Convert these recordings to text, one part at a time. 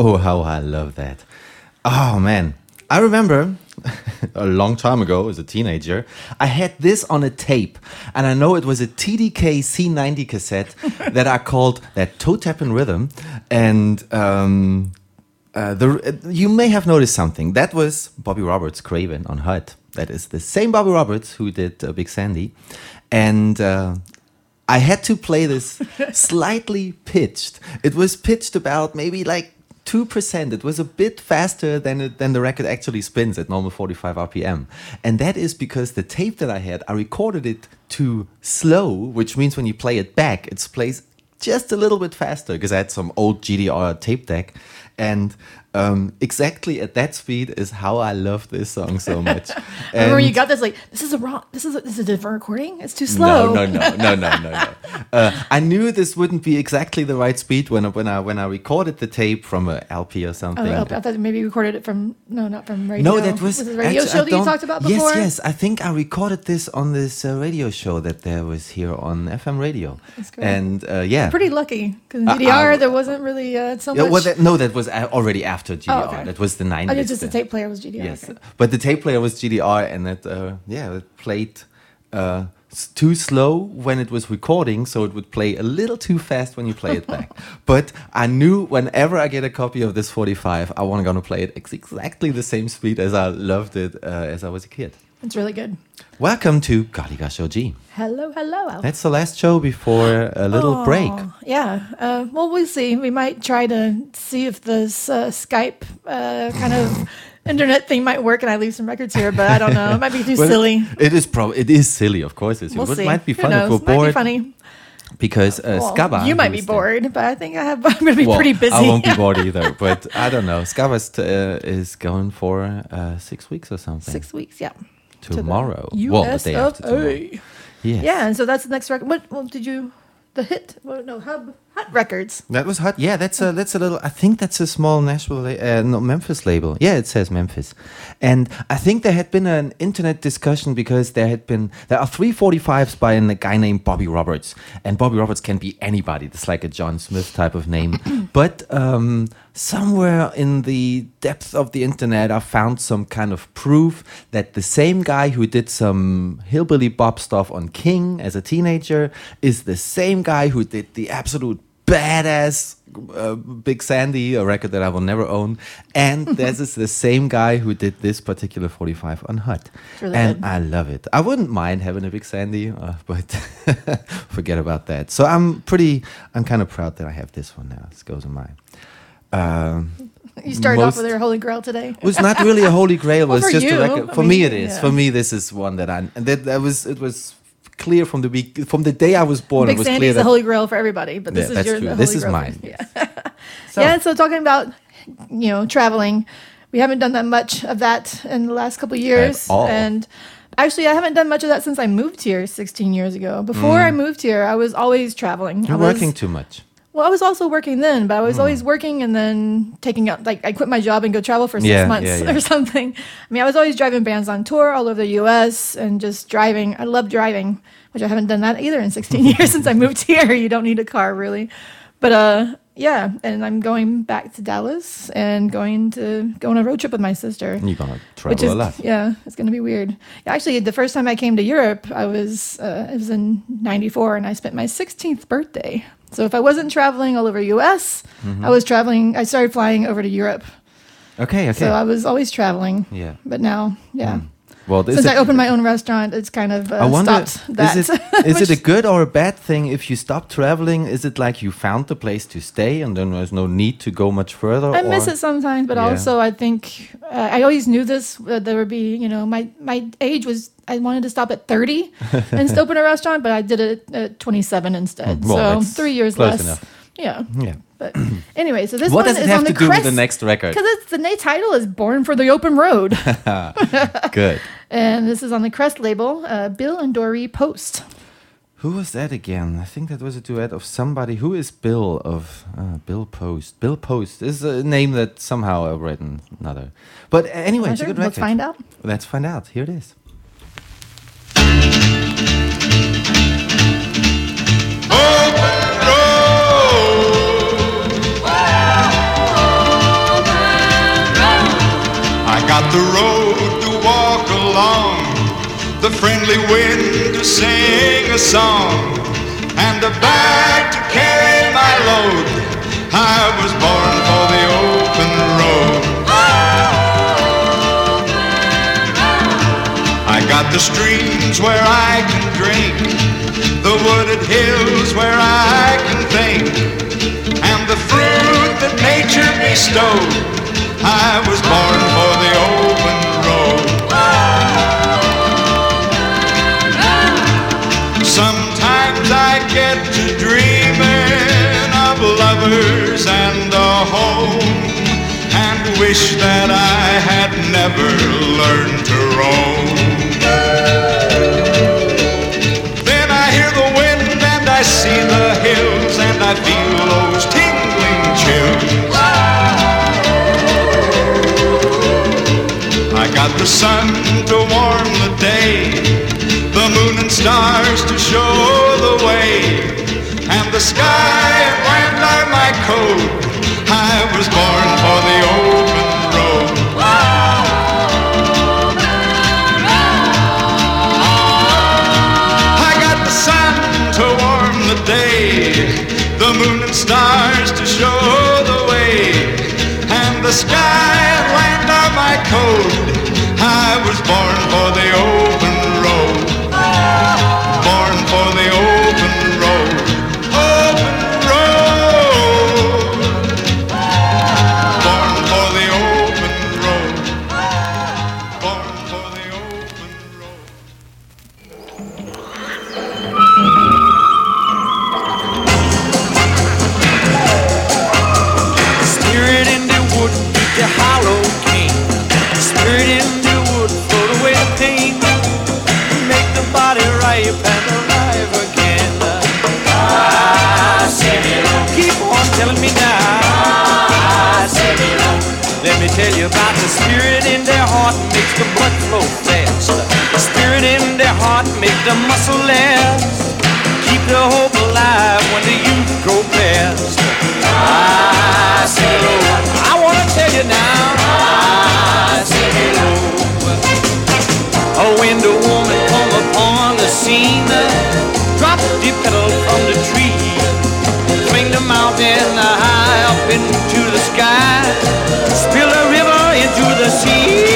Oh, how I love that. Oh, man. I remember a long time ago as a teenager, I had this on a tape. And I know it was a TDK C90 cassette that I called that toe tapping rhythm. And um, uh, the, you may have noticed something. That was Bobby Roberts Cravin' on HUT. That is the same Bobby Roberts who did uh, Big Sandy. And uh, I had to play this slightly pitched. It was pitched about maybe like 2%. It was a bit faster than, it, than the record actually spins at normal 45 RPM. And that is because the tape that I had, I recorded it too slow, which means when you play it back, it plays just a little bit faster because I had some old GDR tape deck. And um, exactly at that speed is how I love this song so much. And Remember, you got this like this is a wrong. This is a, this is a different recording. It's too slow. no, no, no, no, no, no, no. Uh, I knew this wouldn't be exactly the right speed when I, when I when I recorded the tape from a LP or something. Oh, something. I thought maybe you recorded it from no, not from radio. no, that was, a radio actually, show that you talked about before. Yes, yes. I think I recorded this on this uh, radio show that there was here on FM radio. That's cool. And uh, yeah, Pretty lucky because in DDR there wasn't really uh, so Yeah, much. well, that, no, that was already after GDR. Oh, okay. That was the 90s. oh, just the tape player was GDR. Yes, okay. but the tape player was GDR, and it uh, yeah, it played uh, too slow when it was recording, so it would play a little too fast when you play it back. but I knew whenever I get a copy of this 45, I want gonna play it exactly the same speed as I loved it uh, as I was a kid. It's really good. Welcome to Galiga Show G. Hello, hello. That's the last show before a little break. Yeah. Uh, well, we'll see. We might try to see if this uh, Skype uh, kind of internet thing might work, and I leave some records here. But I don't know. It might be too Well, silly. It is probably it is silly, of course. It's We'll but see. it might be Who fun if knows? we're Might be funny. because uh, Well, Skaba. you might be who's the- bored, but I think I have. I'm going to be Well, pretty busy. I won't be bored either, but I don't know. Skavast uh, is going for uh, six weeks or something. Six weeks, yeah. To the tomorrow. well, the day after tomorrow. Yes. Yeah, and so that's the next record. What? Well, did you? The hit? Well, no, Hub Hut Records. That was hot. Yeah, that's a that's a little. I think that's a small Nashville, la- uh, no Memphis label. Yeah, it says Memphis, and I think there had been an internet discussion because there had been there are three forty fives by a guy named Bobby Roberts, and Bobby Roberts can be anybody. It's like a John Smith type of name, but um, somewhere in the depth of the internet, I found some kind of proof that the same guy who did some hillbilly bop stuff on King as a teenager is the same guy who did the absolute badass uh, Big Sandy, a record that I will never own. And this is the same guy who did this particular 45 on Hut. really and good. I love it. I wouldn't mind having a Big Sandy, uh, but forget about that. So I'm pretty, I'm kind of proud that I have this one now. This goes on mine. Um, You started off with your holy grail today. it was not really a holy grail. It Well, was for just you, a record. I For mean, me, it is. yeah. For me, this is one that I. And that, that was. It was clear from the week, from the day I was born. Big it was clear that the holy grail for everybody, but this Yeah, is your true. This is mine, Yeah. So- yeah. So talking about you know traveling, we haven't done that much of that in the last couple of years, and actually I haven't done much of that since I moved here 16 years ago. Before I moved here, I was always traveling. Mm. you're I was, working too much. Well, I was also working then, but I was Hmm. always working and then taking out like I quit my job and go travel for six Yeah, months yeah, yeah. or something. I mean, I was always driving bands on tour all over the U.S. and just driving. I love driving, which I haven't done that either in 16 years since I moved here. You don't need a car really, but uh, yeah. And I'm going back to Dallas and going to go on a road trip with my sister. You're gonna Which travel is a lot. yeah, it's gonna be weird. Actually, the first time I came to Europe, I was uh, it was in '94, and I spent my 16th birthday. So if I wasn't traveling all over U.S., Mm-hmm. I was traveling. I started flying over to Europe, Okay. Okay. so I was always traveling. Yeah. But now, yeah, well, since it, I opened my own restaurant, it's kind of uh, I wonder, stopped that. is it is it a good or a bad thing if you stop traveling? Is it like you found the place to stay and then there's no need to go much further? I miss it sometimes, but Yeah. also I think uh, I always knew this. Uh, there would be, you know, my my age was I wanted to stop at thirty and open a restaurant, but I did it at twenty seven instead. Hmm, well, so three years less. enough. Yeah. Yeah. But anyway, so this What one does it is have on to the do with crest, the next record? Because the title is "Born for the Open Road," Good. And this is on the Crest label. Uh, Bill and Dory Post. Who was that again? I think that was a duet of somebody. Who is Bill of uh, Bill Post? Bill Post is a name that somehow I've written another. But anyway, it's a good record. Let's find out. Let's find out. Here it is. I got the road to walk along, the friendly wind to sing a song, and a bag to carry my load. I was born for the open road. I got the streams where I can drink, the wooded hills where I can think, and the fruit that nature bestowed. I was born home, and wish that I had never learned to roam. Then I hear the wind and I see the hills and I feel those tingling chills. I got the sun to warm the day, the moon and stars to show the way, and the sky and land are my code. Sky and land are my code. I was born for the open heart makes the blood flow faster. The spirit in their heart makes the muscle last. Keep the hope alive when the youth grow past. I say hello. I wanna tell you now. I say hello. Oh, when the woman come upon the scene, uh, drop the petal from the tree, swing the mountain high up into the sky, spill the river into the sea.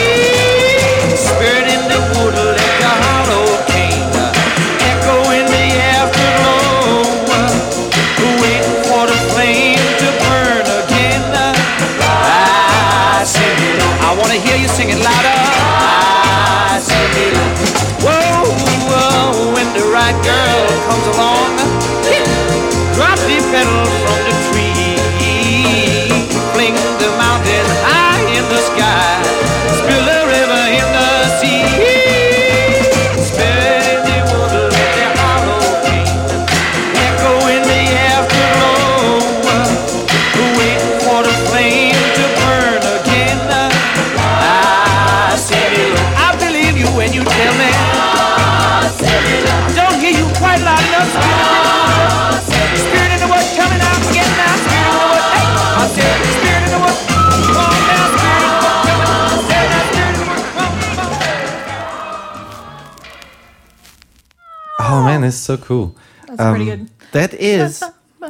Man, is so cool. That's pretty good. That is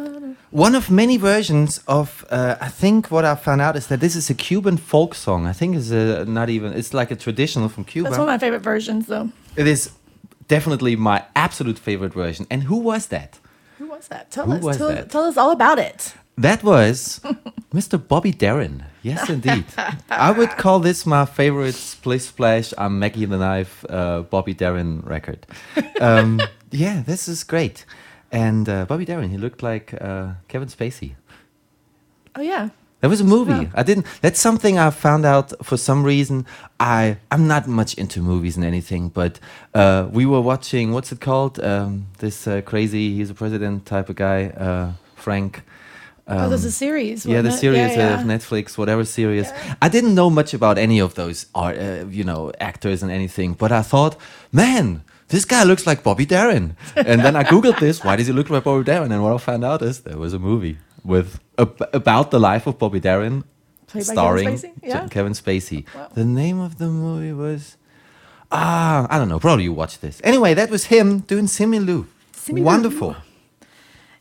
one of many versions of. Uh, I think what I found out is that this is a Cuban folk song. I think it's a, not even. It's like a traditional from Cuba. That's one of my favorite versions, though. it is definitely my absolute favorite version. And who was that? Who was that? Tell Who us. was tell, that? tell us all about it. That was Mr. Bobby Darin. Yes, indeed. I would call this my favorite Splish Splash I'm Mack the Knife uh, Bobby Darin record. Um, yeah, this is great. And uh, Bobby Darin, he looked like uh, Kevin Spacey. Oh yeah. There was a movie. Wow. I didn't. That's something I found out for some reason. I I'm not much into movies and anything, but uh, we were watching. What's it called? Um, this uh, crazy. He's a president type of guy. Uh, Frank. oh, there's um, a series. yeah, the it? series Yeah, yeah. of Netflix, whatever series. I didn't know much about any of those, art, uh, you know, actors and anything. But I thought, man, this guy looks like Bobby Darin. and then I googled this. Why does he look like Bobby Darin? And what I found out is there was a movie with ab- about the life of Bobby Darin, Played by Kevin starring Spacey? Yeah. Kevin Spacey. Wow. The name of the movie was. Ah, I don't know. Probably you watched this. Anyway, that was him doing Simu Simu. Wonderful.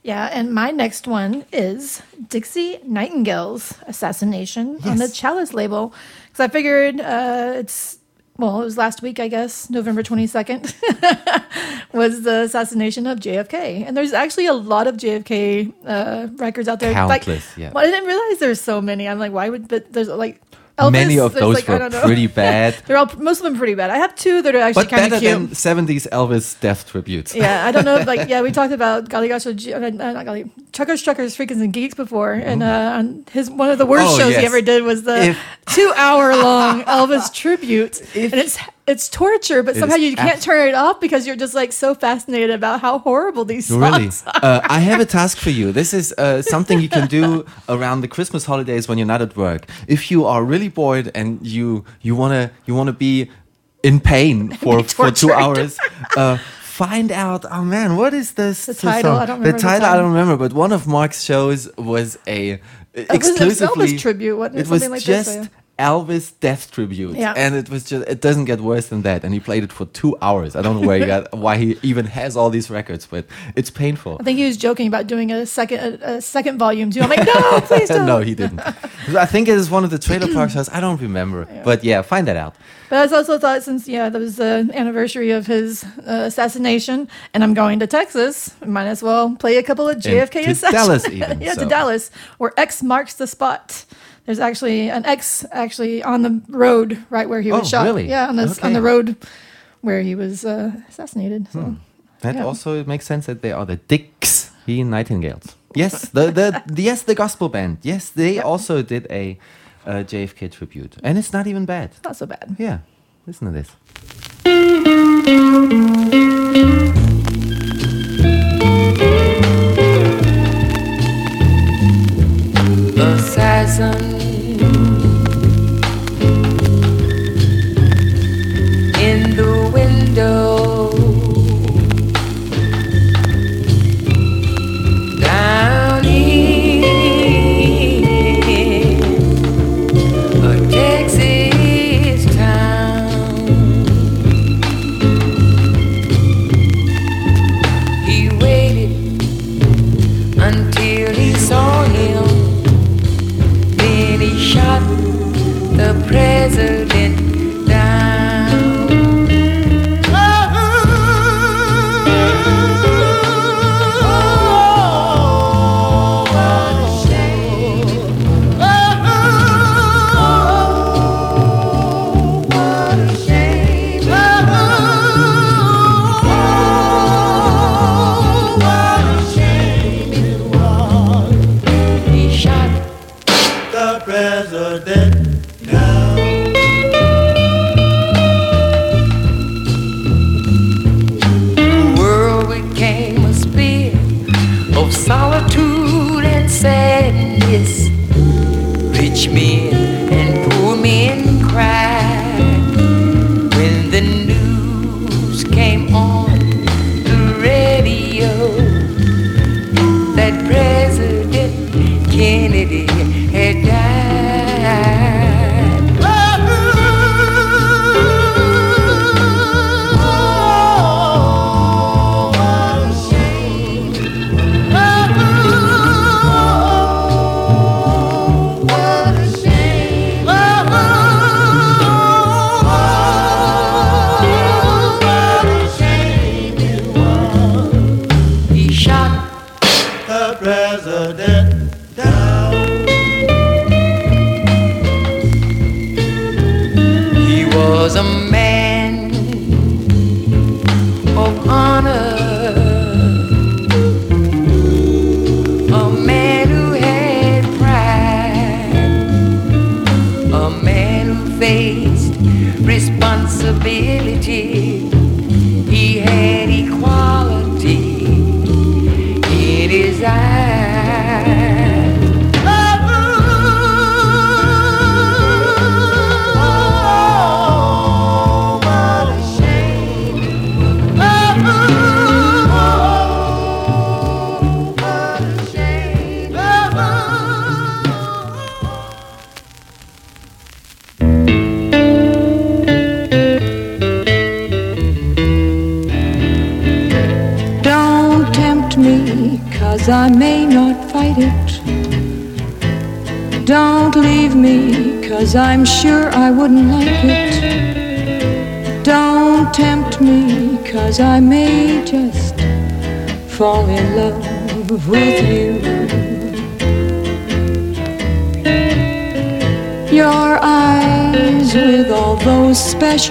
Yeah, and my next one is Dixie Nightingale's assassination on the Chalice label. Because I figured uh, it's, well, it was last week, I guess, November 22nd, was the assassination of JFK. And there's actually a lot of JFK uh, records out there. Countless, like, yeah. Well, I didn't realize there's so many. I'm like, why would, but there's like, Elvis, Many of those like, were pretty bad. They're all, most of them pretty bad. I have two that are actually kind of cute. 70s Elvis death tributes. Yeah, I don't know. If, like, yeah, we talked about Golly Gosh, uh, not Golly, Truckers, Truckers, Freakins, and Geeks before, and uh, on his one of the worst Oh, shows yes. he ever did was the If- two-hour-long Elvis tribute, If- and it's it's torture, but It somehow you can't turn it off because you're just like so fascinated about how horrible these songs Really? are. Uh, I have a task for you. This is uh, something you can do around the Christmas holidays when you're not at work. If you are really bored and you you wanna you wanna be in pain for for two hours. Uh, Find out, oh man, what is this? The title, song? I don't The remember the title, I don't remember, but one of Mark's shows was a was an exclusively Elvis tribute, wasn't it? It was Something like this, just yeah. Elvis death tribute, Yeah. and it was just it doesn't get worse than that. And he played it for two hours. I don't know where he got why he even has all these records, but it's painful. I think he was joking about doing a second a, a second volume too. I'm like, no, please don't. no, he didn't. I think it is one of the trailer park shows. I don't remember, but yeah, find that out. But I also thought since yeah, that was the anniversary of his uh, assassination, and I'm going to Texas, might as well play a couple of JFK to assassins. Dallas even, yeah, so. to Dallas, where X marks the spot. There's actually an X actually on the road right where he was Oh, shot. really? Yeah, on the on the road where he was uh, assassinated. So. That Yeah. also makes sense that they are the Dicks he Nightingales. Yes, the the, the yes the gospel band. Yes, they also did a uh, JFK tribute, and it's not even bad. Not so bad. Yeah, listen to this. assassin in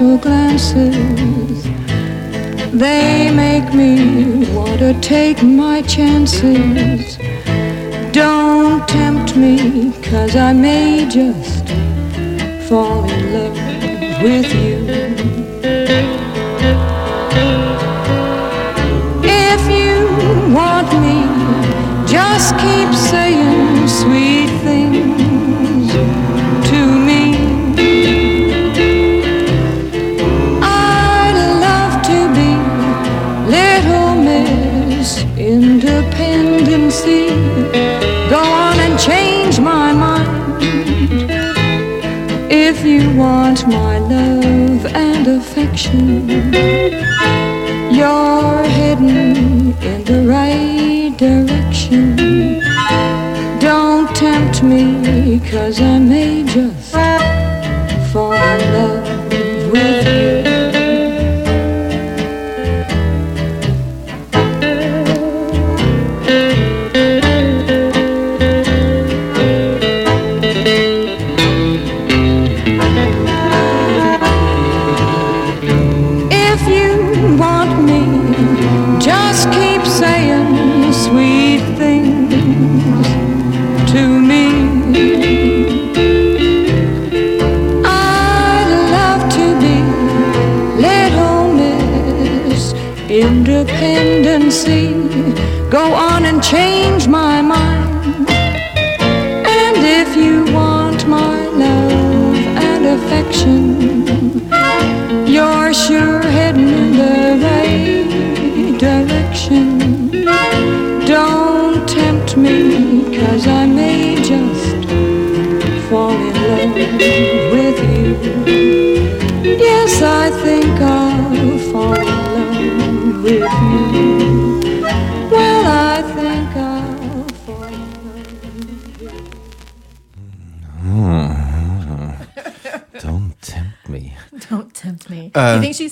glances. They make me want to take my chances. Don't tempt me, cause I may just fall in love with you. Affection, you're heading in the right direction. Don't tempt me, cause I may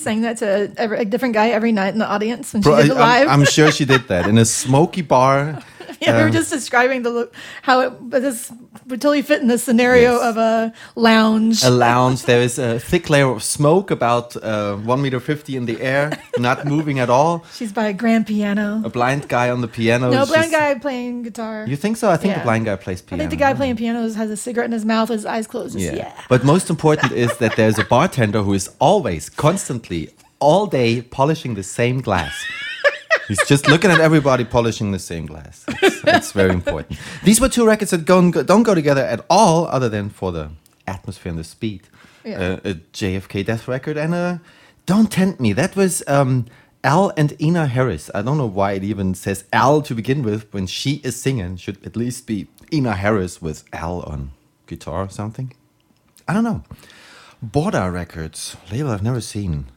sang that to every, a different guy every night in the audience when she Bro, did it I, live? am sure she did that in a smoky bar. yeah, we were um, just describing the look, how it but this would totally fit in the scenario Yes. of a lounge. A lounge. There is a thick layer of smoke, about uh, one meter fifty in the air, not moving at all. She's by a grand piano. A blind guy on the piano. no, blind just- guy playing guitar. You think so? I think the Yeah. blind guy plays piano. I think the guy playing piano has a cigarette in his mouth, his eyes closed. Just, yeah. But most important is that there's a bartender who is always, constantly, all day polishing the same glass. He's just looking at everybody polishing the same glass. It's, it's very important. These were two records that don't go, don't go together at all, other than for the atmosphere and the speed. Yeah. Uh, a JFK Death record and a Don't Tempt Me. That was um, Al and Ina Harris. I don't know why it even says Al to begin with when she is singing. Should at least be Ina Harris with Al on guitar or something. I don't know. Borda Records, label I've never seen.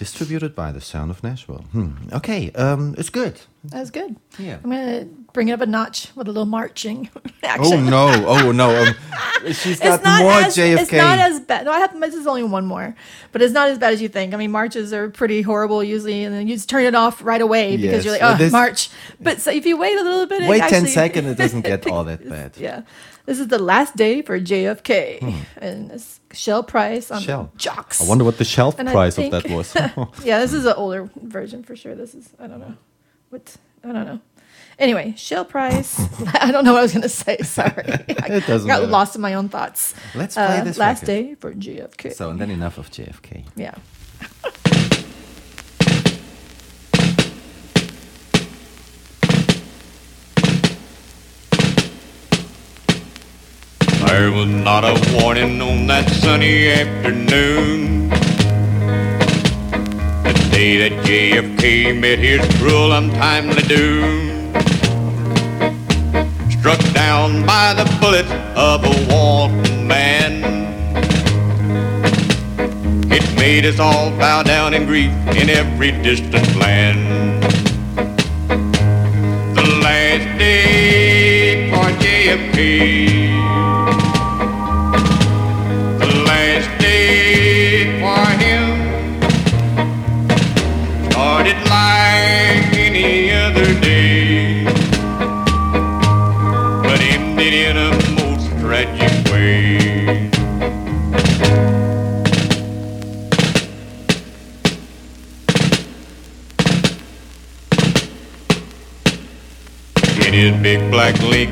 Distributed by The Sound of Nashville. Hmm. Okay, um, it's good. That's good. Yeah. I'm gonna bring it up a notch with a little marching Oh no! Oh no! Um, she's got more as JFK. it's not as bad. No, I have this is only one more, but it's not as bad as you think. I mean, marches are pretty horrible usually, and then you just turn it off right away because Yes. you're like, oh, this- march. But so if you wait a little bit, it Wait 10 seconds, it doesn't get all that bad. Yeah, this is the last day for JFK, and it's Shel Price on Hmm. Shel. Jox. I wonder what the shelf And price think- of that was. yeah, this is an older version for sure. This is I don't know what I don't know. Anyway, Shel Price. I don't know what I was going to say. Sorry, I It doesn't got matter. lost in my own thoughts. Let's play Uh, this last record. day for JFK. so, and then enough of JFK. yeah. There was not a warning on that sunny afternoon. The day that JFK met his cruel, untimely doom. Struck down by the bullet of a wanton man. It made us all bow down in grief in every distant land. The last day for JFK.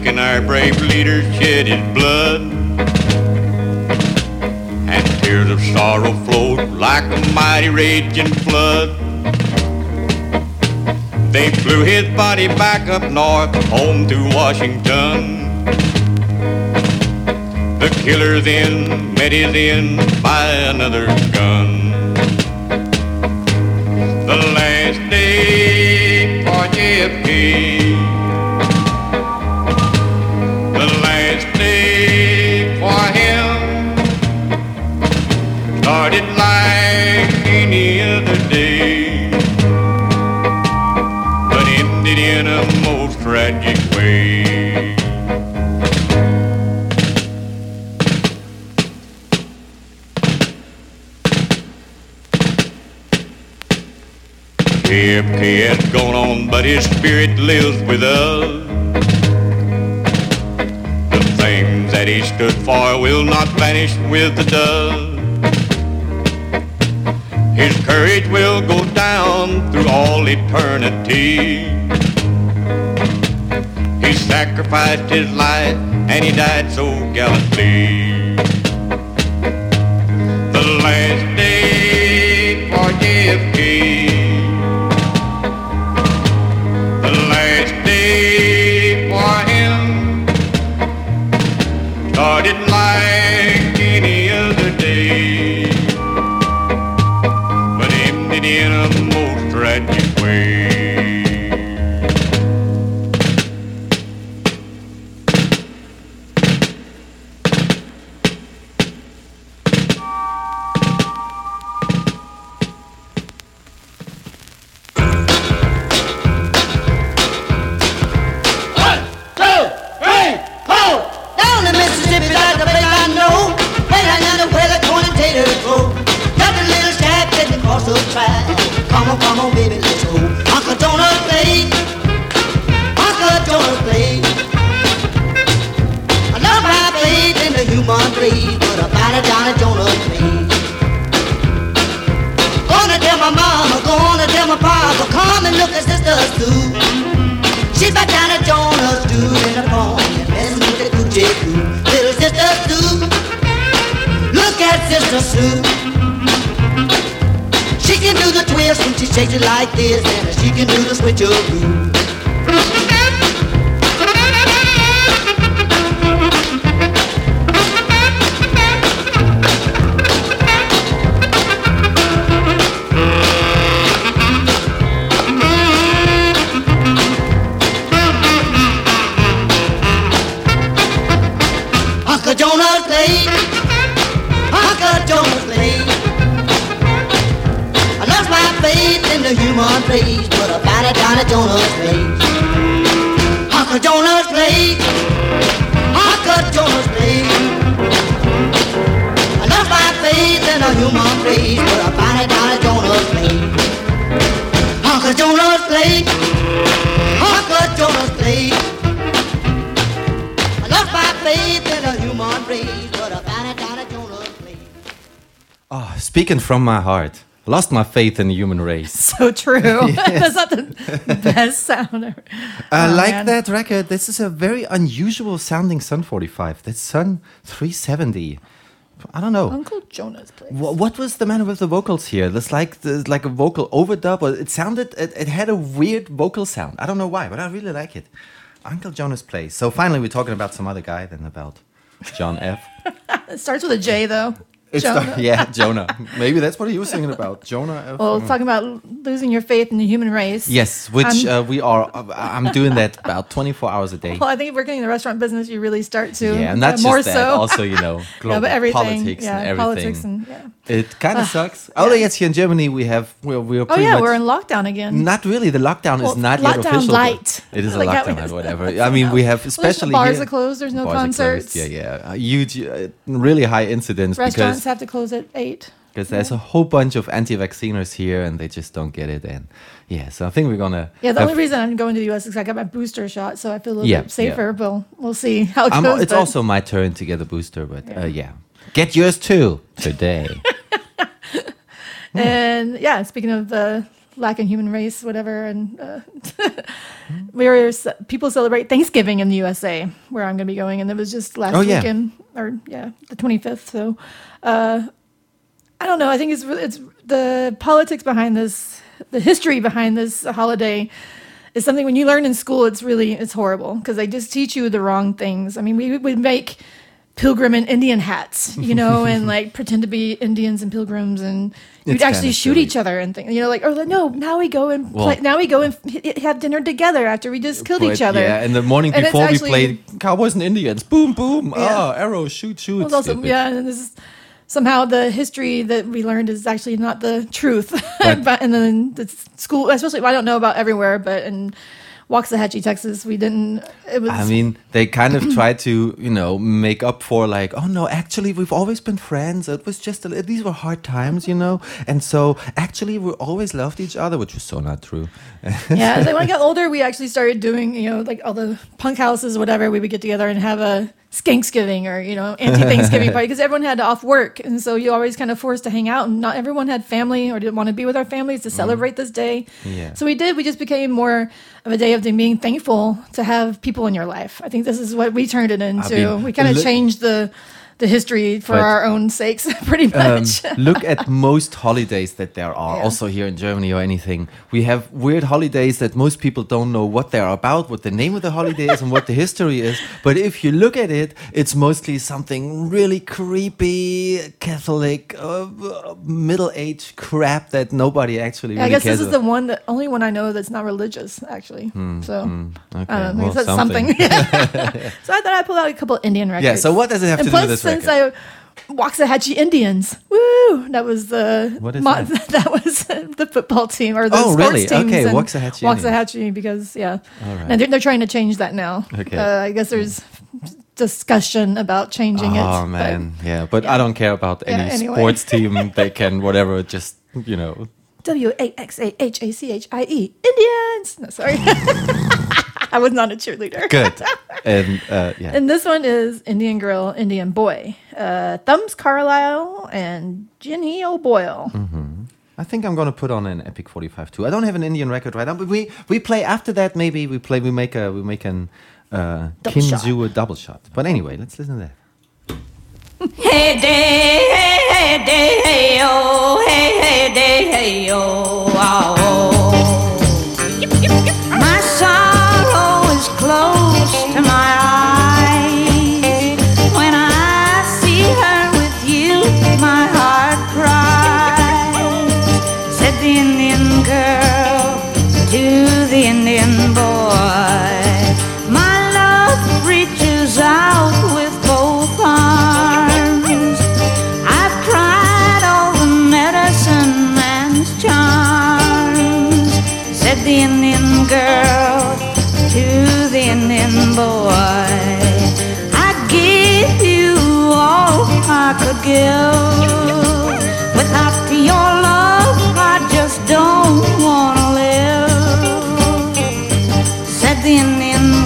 Lincoln, our brave leader shed his blood and tears of sorrow flowed like a mighty raging flood. They flew his body back up north, home to Washington. The killer then met his end by another gun. The last day for JFK. Started like any other day, but ended in a most tragic way. JFK has gone on, but his spirit lives with us. The things that he stood for will not vanish with the dust. His courage will go down through all eternity. He sacrificed his life and he died so gallantly. The last day for JFK. Oh, speaking from my heart, lost my faith in the human race. So true. That's not the best sound ever. I Oh, like man. that record. This is a very unusual sounding Sun 45. That's Sun 370. I don't know. Uncle Jonah's place. Wha- What was the matter with the vocals here? There's like there's like a vocal overdub. Or it sounded it, it had a weird vocal sound. I don't know why, but I really like it. Uncle Jonah's Place. So finally, we're talking about some other guy than about John F. It starts with a J though. It's Jonah. the- yeah, Jonah. Maybe that's what he was singing about. Jonah F. Well, talking about losing your faith in the human race. yes, which I'm- uh, we are. Uh, I'm doing that about 24 hours a day. Well, I think if working in the restaurant business, you really start to. Yeah, and not just more that. so. Also, you know, global yeah, but everything. politics yeah, and everything. politics and yeah. It kind of sucks. Although yes, here in Germany we have we're, we're Oh yeah, we're in lockdown again. Not really. The lockdown Well, is not yet lockdown official. light. It is a Like how lockdown, or whatever. I mean, we have there's no especially bars here- are closed, there's no Bars are closed, concerts. Yeah, yeah. Huge, uh, really high incidence Restaurants have to close at eight. because there's a whole bunch of anti-vacciners here and they just don't get it. And yeah, so I think we're gonna. Yeah, the only reason I'm going to the U.S. is I got my booster shot, so I feel a little Yeah, bit safer. But we'll, see how it I'm, goes. it's also my turn to get a booster, but yeah. Uh, yeah. Get yours too today. And yeah, speaking of the lack in human race, whatever, and uh, we were people celebrate Thanksgiving in the USA, where I'm going to be going, and it was just last Oh, yeah. weekend, or yeah, the 25th. So uh, I don't know. I think it's it's the politics behind this, the history behind this holiday. Is something when you learn in school, it's really it's horrible because they just teach you the wrong things. I mean, we would make pilgrim and Indian hats, you know, and like pretend to be Indians and pilgrims, and you'd It's actually shoot silly. each other and things. You know, like oh no, now we go and Well- play, now we go and have dinner together after we just killed each other. Yeah, in the morning And before we actually- played Cowboys and Indians. Boom, boom. Yeah. Oh, arrows, shoot, shoot. Was also, yeah, and this is somehow the history that we learned is actually not the truth. But- but, and then the school, especially I don't know about everywhere, but in Waxahachie, Texas, we didn't. It was. I mean, they kind of tried to, you know, make up for like, oh no, actually, we've always been friends. It was just a, these were hard times, you know, and so actually, we always loved each other, which was so not true. yeah, as I- when I got older, we actually started doing, you know, like all the punk houses, whatever. We would get together and have a Skanksgiving or you know anti-Thanksgiving party because everyone had off work, and so you always kind of forced to hang out, and not everyone had family or didn't want to be with our families to celebrate this day. Yeah. So we did. We just became more of a day of being thankful to have people in your life. I think this is what we turned it into. we kind of changed the the history for But- our own sakes, pretty Um, much. look at most holidays that there are, Yeah. also here in Germany or anything. We have weird holidays that most people don't know what they're about, what the name of the holiday is, and what the history is. But if you look at it, it's mostly something really creepy, Catholic, uh, middle age crap that nobody actually I really guess cares this is the one that only one I know that's not religious, actually. so Hmm, Okay, I don't know. well, that's something. so I thought I'd pull out a couple Indian records. Yeah, so what does it have and to do with this since? I Waxahachie Indians, woo! That was the What is mo- that? that was the football team or the Oh, sports really? teams. Okay, in Waxahachie Indians. Waxahachie, because yeah, All right. and they're, they're trying to change that now. Okay. uh, I guess there's discussion about changing it. Oh but- man, yeah, but yeah. I don't care about Yeah, any anyway. sports team. They can whatever, just you know. W A X A H A C H I E Indians. No, sorry, I was not a cheerleader. Good, and uh, yeah. And this one is Indian Girl, Indian Boy. Uh, Thumbs Carlisle and Ginny O'Boyle. I think I'm gonna put on an Epic 45 too. I don't have an Indian record right now, but we we play after that. Maybe we play. We make a we make an uh, Double. Kinzua double shot. But anyway, let's listen to that. Hey day, hey hey day, hey oh, hey hey day, hey oh, oh. Close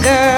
Girl.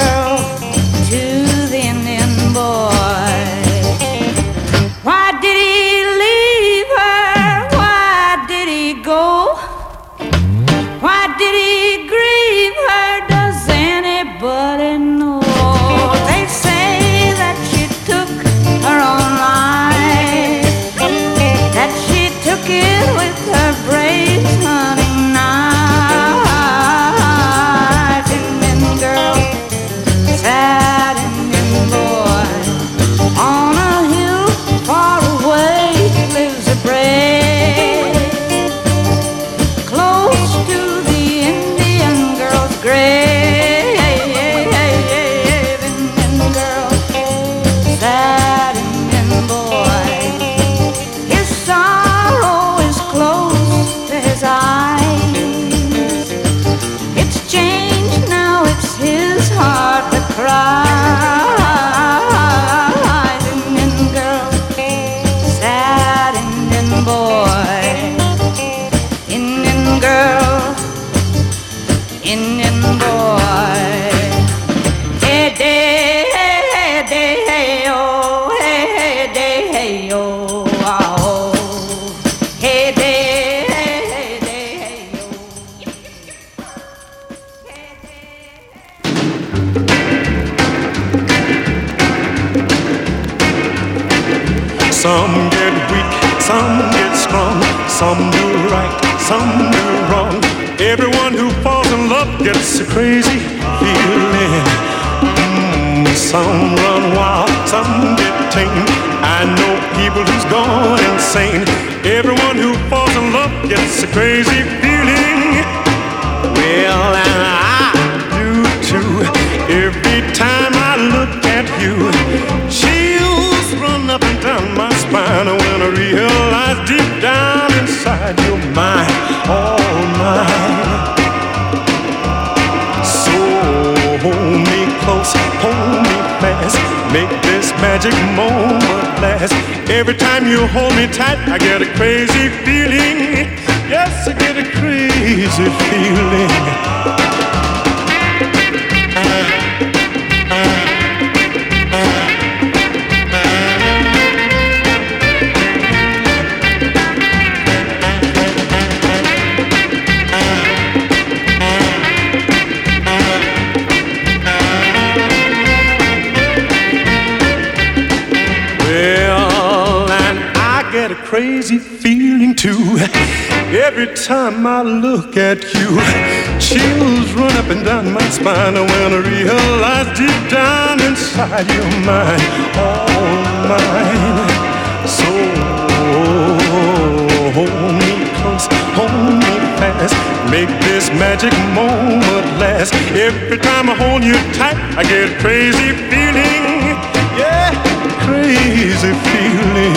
Time I look at you, chills run up and down my spine I realize deep down inside you're mine, all mine. So hold me close, hold me fast, make this magic moment last. Every time I hold you tight, I get crazy feeling. Yeah, crazy feeling,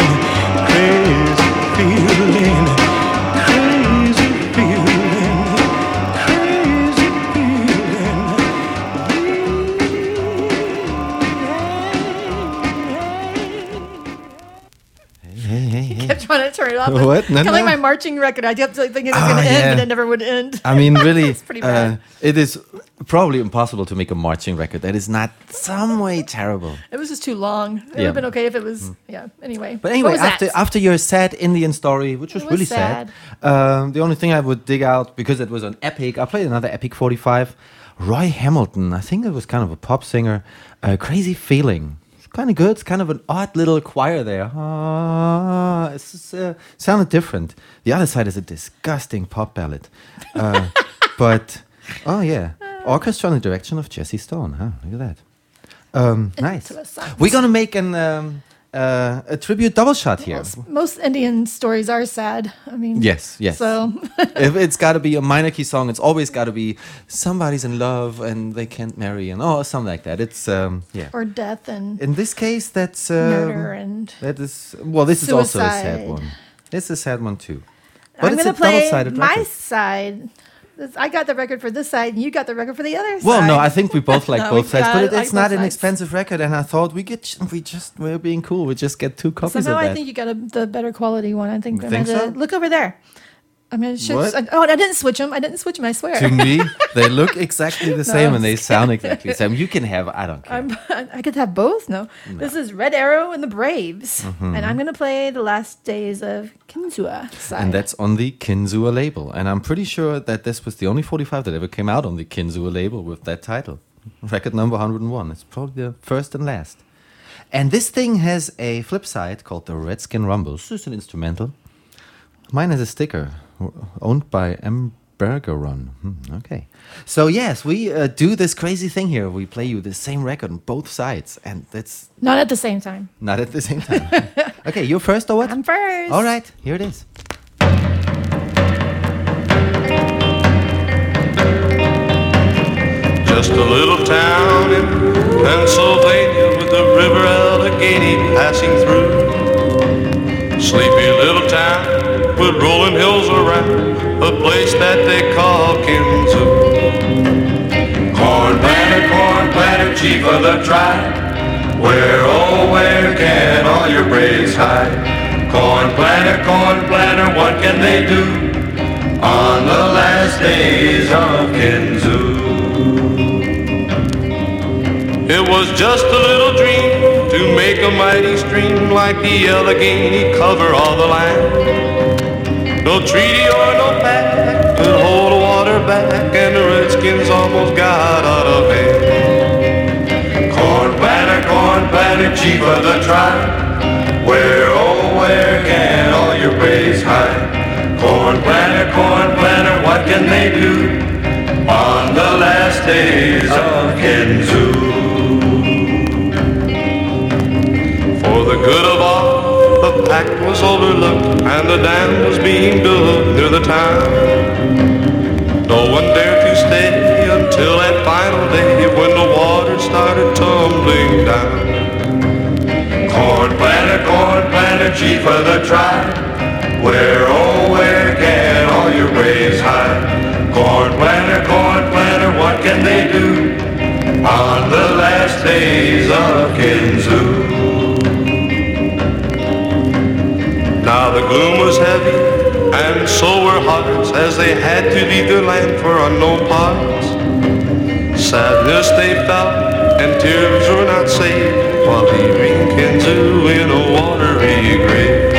kind of like my marching record. I kept like, thinking it was Ah, going to end, yeah. but it never would end. I mean, really, It's pretty uh, it is probably impossible to make a marching record that is not some way terrible. It was just too long. It would have been okay if it was, yeah. Anyway. But anyway, after that? after your sad Indian story, which was, was really sad, um, the only thing I would dig out because it was an epic. I played another epic 45. Roy Hamilton, I think it was kind of a pop singer. Uh, Crazy feeling. Kind of good. It's kind of an odd little choir there. Ah, it's just, uh, sounded different. The other side is a disgusting pop ballad. Uh, but oh yeah, orchestra in the direction of Jesse Stone. Huh? Look at that. Um, nice. We're gonna make an um, uh, a tribute double shot here. Most, most Indian stories are sad. I mean, Yes, yes. So if it's got to be a minor key song, it's always got to be somebody's in love and they can't marry and oh something like that. It's um yeah. or death and In this case, that's um, murder and. that is well. This is also a sad one. This is a sad one too. But I'm it's gonna a play my record. side. This- I got the record for this side, and you got the record for the other side. Well, no, I think we both like No, both sides, but it, like it's not an sides. expensive record, and I thought we get we just we're being cool. We just get two copies of that. Somehow I think you got a, the better quality one. I think. You think so? Look over there. I'm gonna shift. What? Oh, I didn't switch them. I didn't switch them. I swear. to me, they look exactly the same and they just sound exactly the same. You can have I don't care. I'm, I could have both. No. this is Red Arrow and the Braves, mm-hmm. and I'm gonna play the last days of Kinzua side. And that's on the Kinzua label. And I'm pretty sure that this was the only 45 that ever came out on the Kinzua label with that title. Record number 101. It's probably the first and last. And this thing has a flip side called the Redskin Rumble. It's just an instrumental. Mine has a sticker owned by M. Bergeron. Hmm, okay. So, yes, we uh, do this crazy thing here. We play you the same record on both sides. And that's Not at the same time. not at the same time. okay, you first or what? I'm first. All right, here it is. Just a little town in Pennsylvania with the river Allegheny passing through. Sleepy little town with rolling hills around, a place that they call Kinzua. Corn planter, corn planter, chief of the tribe. Where, oh, where can all your braves hide? Corn planter, corn planter, what can they do on the last days of Kinzua? It was just a little dream to make a mighty stream like the Allegheny cover all the land. No treaty or no pact could hold the water back, and the Redskins almost got out of hand. Corn planter, corn planter, chief of the tribe. Where, oh, where can all your praise hide? Corn planter, corn planter, what can they do on the last days of Kinzua? For the good of all, pack was overlooked and the dam was being built near the town. No one dared to stay until that final day when the water started tumbling down. Corn planter, corn planter, chief of the tribe. Where, oh, where can all your braves hide? Corn planter, corn planter, what can they do on the last days of Kinzua? Now the gloom was heavy, and so were hearts as they had to leave their land for unknown parts. Sadness they felt, and tears were not saved while leaving Kinzua in a watery grave.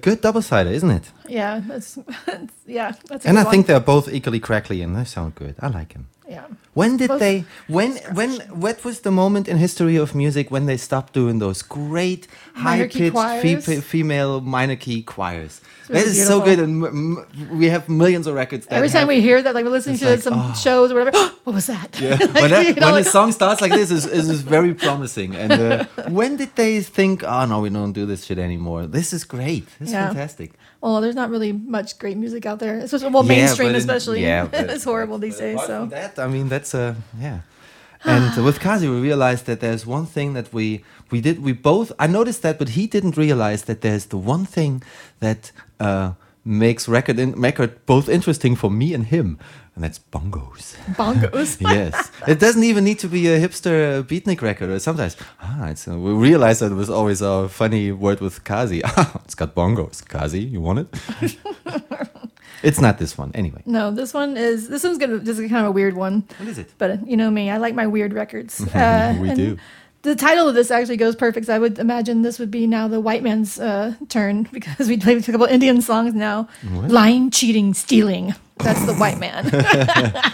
Good double sider, isn't it? Yeah, that's yeah. That's And I think they're both equally crackly, and they sound good. I like them. Yeah. When did Both- they? When? When? What was the moment in history of music when they stopped doing those great high pitched choirs? female minor key choirs? really that is so good, and m- m- we have millions of records. That Every time have- we hear that, like we're listening to like, some oh. shows or whatever. what was that? Yeah. Like, when that, you know, when like, a song starts like this, is is is very promising. And uh, when did they think, oh no, we don't do this shit anymore? This is great. This is Yeah. fantastic. Well, there's not really much great music out there, especially well, Yeah, mainstream, especially. yeah, but- it's horrible these days. So that, I mean, that's uh, yeah. And with Kazi, we realized that there's one thing that we we did. We both. I noticed that, but he didn't realize that there's the one thing that uh, makes record in, record both interesting for me and him, and that's bongos. bongos. yes, it doesn't even need to be a hipster beatnik record. Sometimes, ah, it's, uh, we realized that it was always a funny word with Kazi. Ah, it's got bongos. Kazi, you want it? it's not this one anyway. No, this one is this one's gonna this is kind of a weird one. What is it? But uh, you know me, I like my weird records. Uh, We do. The title of this actually goes perfect. 'cause I would imagine this would be now the white man's uh, turn because we played a couple Indian songs now. Lying, cheating, stealing. That's the white man.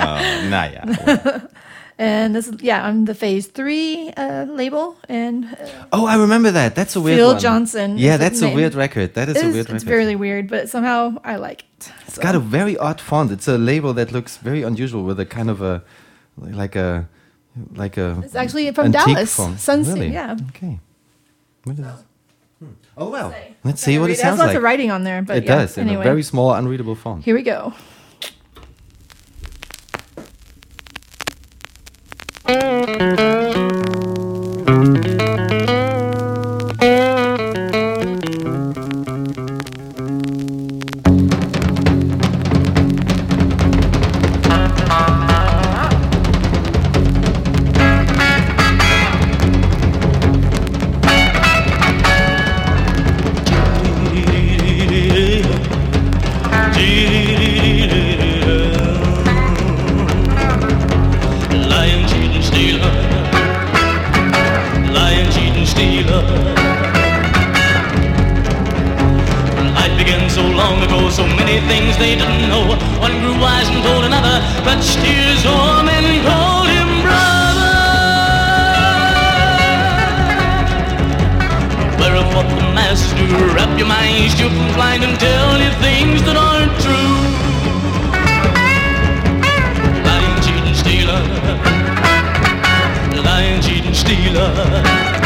Uh, nah, yeah. and this, yeah, I'm the Phase Three uh, label, and uh, Oh, I remember that. That's a weird Phil one. Johnson Yeah, that's a weird record. That is it a is, weird it's record. really weird, but somehow I like it. it's got a very odd font. It's a label that looks very unusual with a kind of a like a like a It's actually from antique Dallas, font. Sunset, Really? yeah. Okay. What is this? Hmm. Oh well. Let's see what it It has sounds lots of writing on there, but it yeah, does in a very small, unreadable font. Here we go. So many things they didn't know. One grew wise and told another, clutched his arm and called him brother. What the masses do. Wrap your mind, strip and blind, and tell you things that aren't true. Lying, cheating, stealer. Lying, cheating, stealer.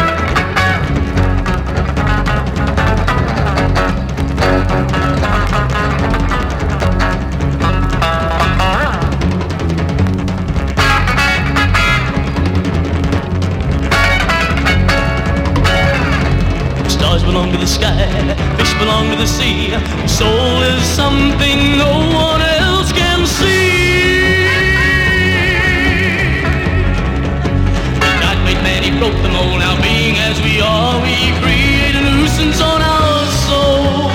Belong to the sky, fish belong to the sea. Soul is something no one else can see. God made man, he broke the mold. Now being as we are, we create a nuisance on our soul.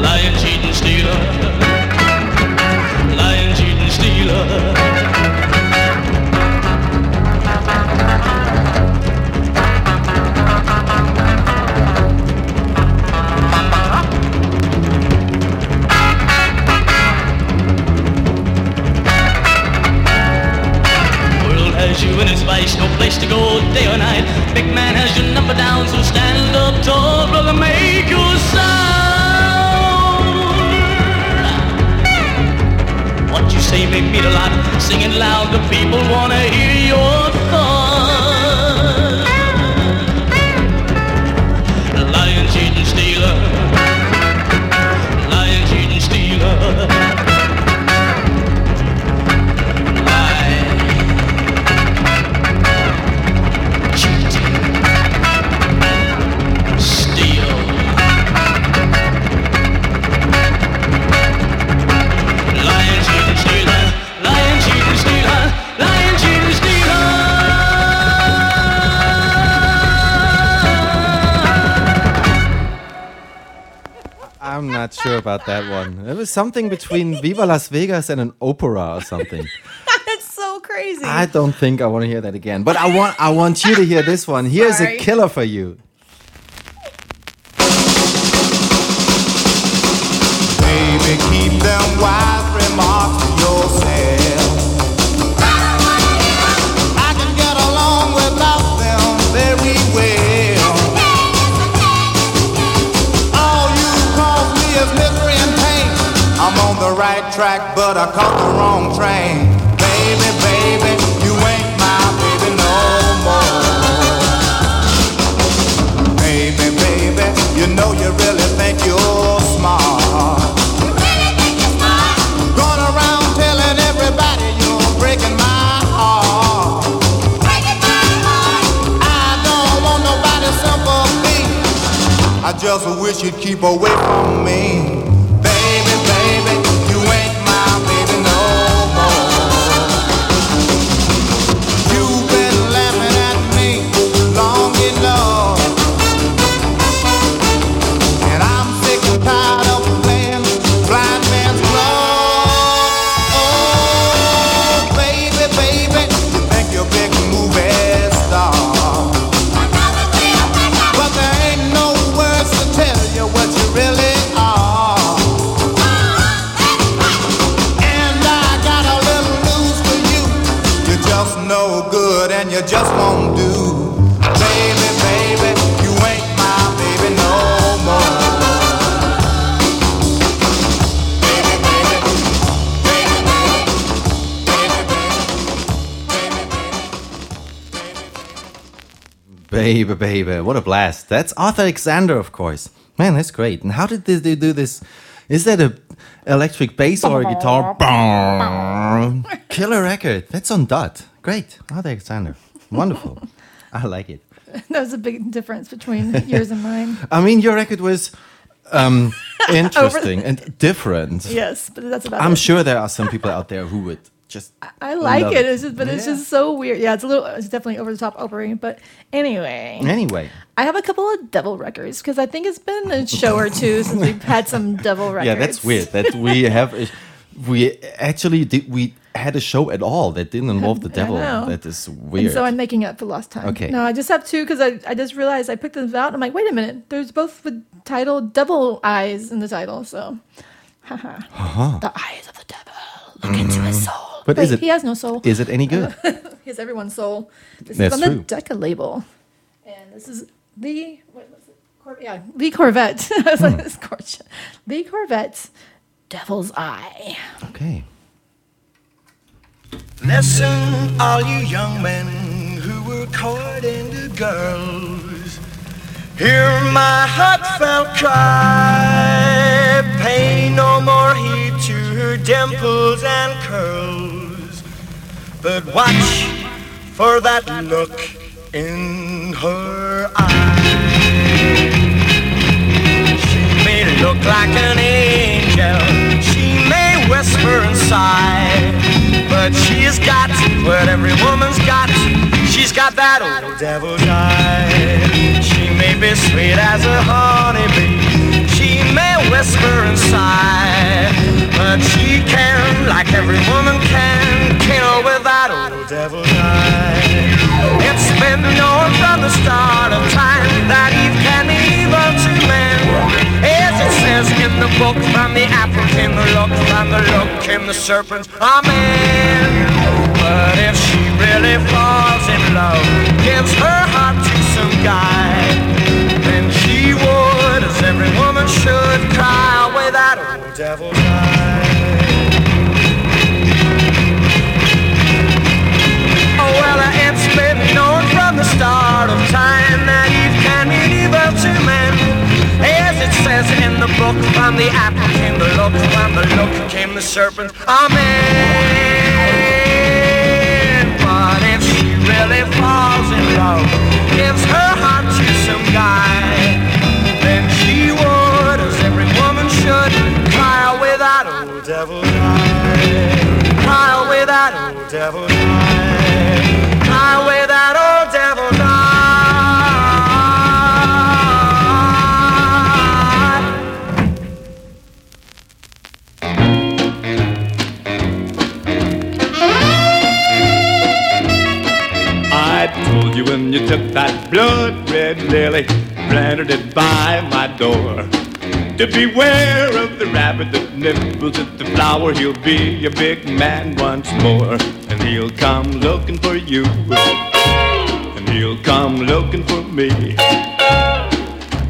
Lion, cheating, stealer. Lion, its vice, no place to go day or night. Big man has your number down, so stand up tall, brother, make your sound. What you say may mean a lot, sing it loud, the people wanna hear your thoughts. Not sure about that one. It was something between Viva Las Vegas and an opera or something. That's so crazy. I don't think I want to hear that again. But I want I want you to hear this one. Here's Sorry. a killer for you. Baby, keep them wise track, but I caught the wrong train. Baby, baby, you ain't my baby no more. Baby, baby, you know you really think you're smart. you really think you're smart. Going around telling everybody you're breaking my heart. Breaking my heart. I don't want nobody's sympathy. I just wish you'd keep away from me. Baby, baby, what a blast. That's Arthur Alexander, of course. Man, that's great. And how did they they do this? Is that a electric bass or a guitar? Killer record. That's on dot. Great. Arthur Alexander. Wonderful. I like it. That was a big difference between yours and mine. I mean, your record was um, interesting and different. Yes, but that's about I'm it. sure there are some people out there who would just. I like it, it. It's just, but it's just so weird. Yeah, it's a little, it's definitely over the top opera. But anyway, Anyway, I have a couple of devil records because I think it's been a show or two since we've had some devil records. yeah, that's weird. That we have, we actually did. We had a show at all that didn't involve the devil. That is And weird. so I'm making up for lost time. Okay. No, I just have two because I, I just realized I picked them out. I'm like, wait a minute. There's both with title Devil Eyes in the title. So, haha. Uh-huh. The eyes of the devil. Look into his soul. But Wait, is it? He has no soul. Is it any good? he has everyone's soul. This That's is on true. the Decca label. And this is the, what was it? Cor- yeah, the Corvette. I was Hmm. like, it's gorgeous. The Corvette, Devil's Eye. Okay. Listen, all you young men who were courting the girls. Hear my heartfelt cry. Pay no more heed to her dimples and curls. But watch for that look in her eye. She may look like an angel. She may whisper and sigh. But she's got what every woman's got. She's got that old devil's eye. She may be sweet as a honeybee. She may whisper and sigh. But she can, like every woman can, kill without a old devil's eye. It's been known from the start of time that Eve can be evil to men. As it says in the book, from the apple came the look, from the look came the serpent. Amen. But if she really falls in love, gives her heart to some guy, every woman should, cry away that old devil's eye. Oh, well, it's been known from the start of time that Eve can mean evil to men. As it says in the book, from the apple came the look, from the look came the serpent. Amen. But if she really falls in love, gives her heart to some guy, devil's eye. Away that old devil's eye. Away that old devil's eye. I told you when you took that blood red lily, planted it by my door. To beware of the rabbit that nibbles at the flower, he'll be a big man once more. And he'll come looking for you, and he'll come looking for me.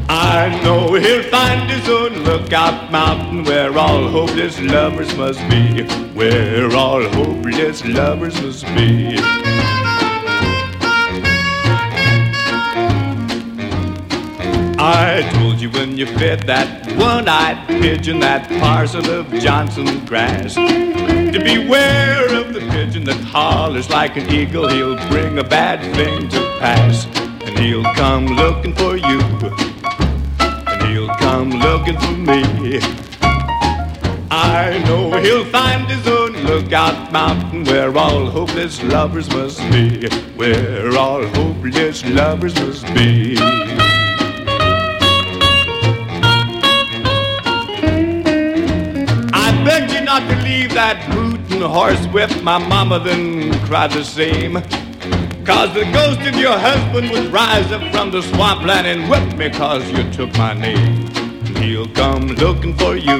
I know he'll find his own lookout mountain where all hopeless lovers must be, where all hopeless lovers must be. I told you when you fed that one-eyed pigeon that parcel of Johnson grass to beware of the pigeon that hollers like an eagle. He'll bring a bad thing to pass, and he'll come looking for you, and he'll come looking for me. I know he'll find his own lookout mountain where all hopeless lovers must be, where all hopeless lovers must be. Not to leave that hootin' horsewhip. My mama then cried the same. Cause the ghost of your husband would rise up from the swampland and whip me cause you took my name. He'll come looking for you.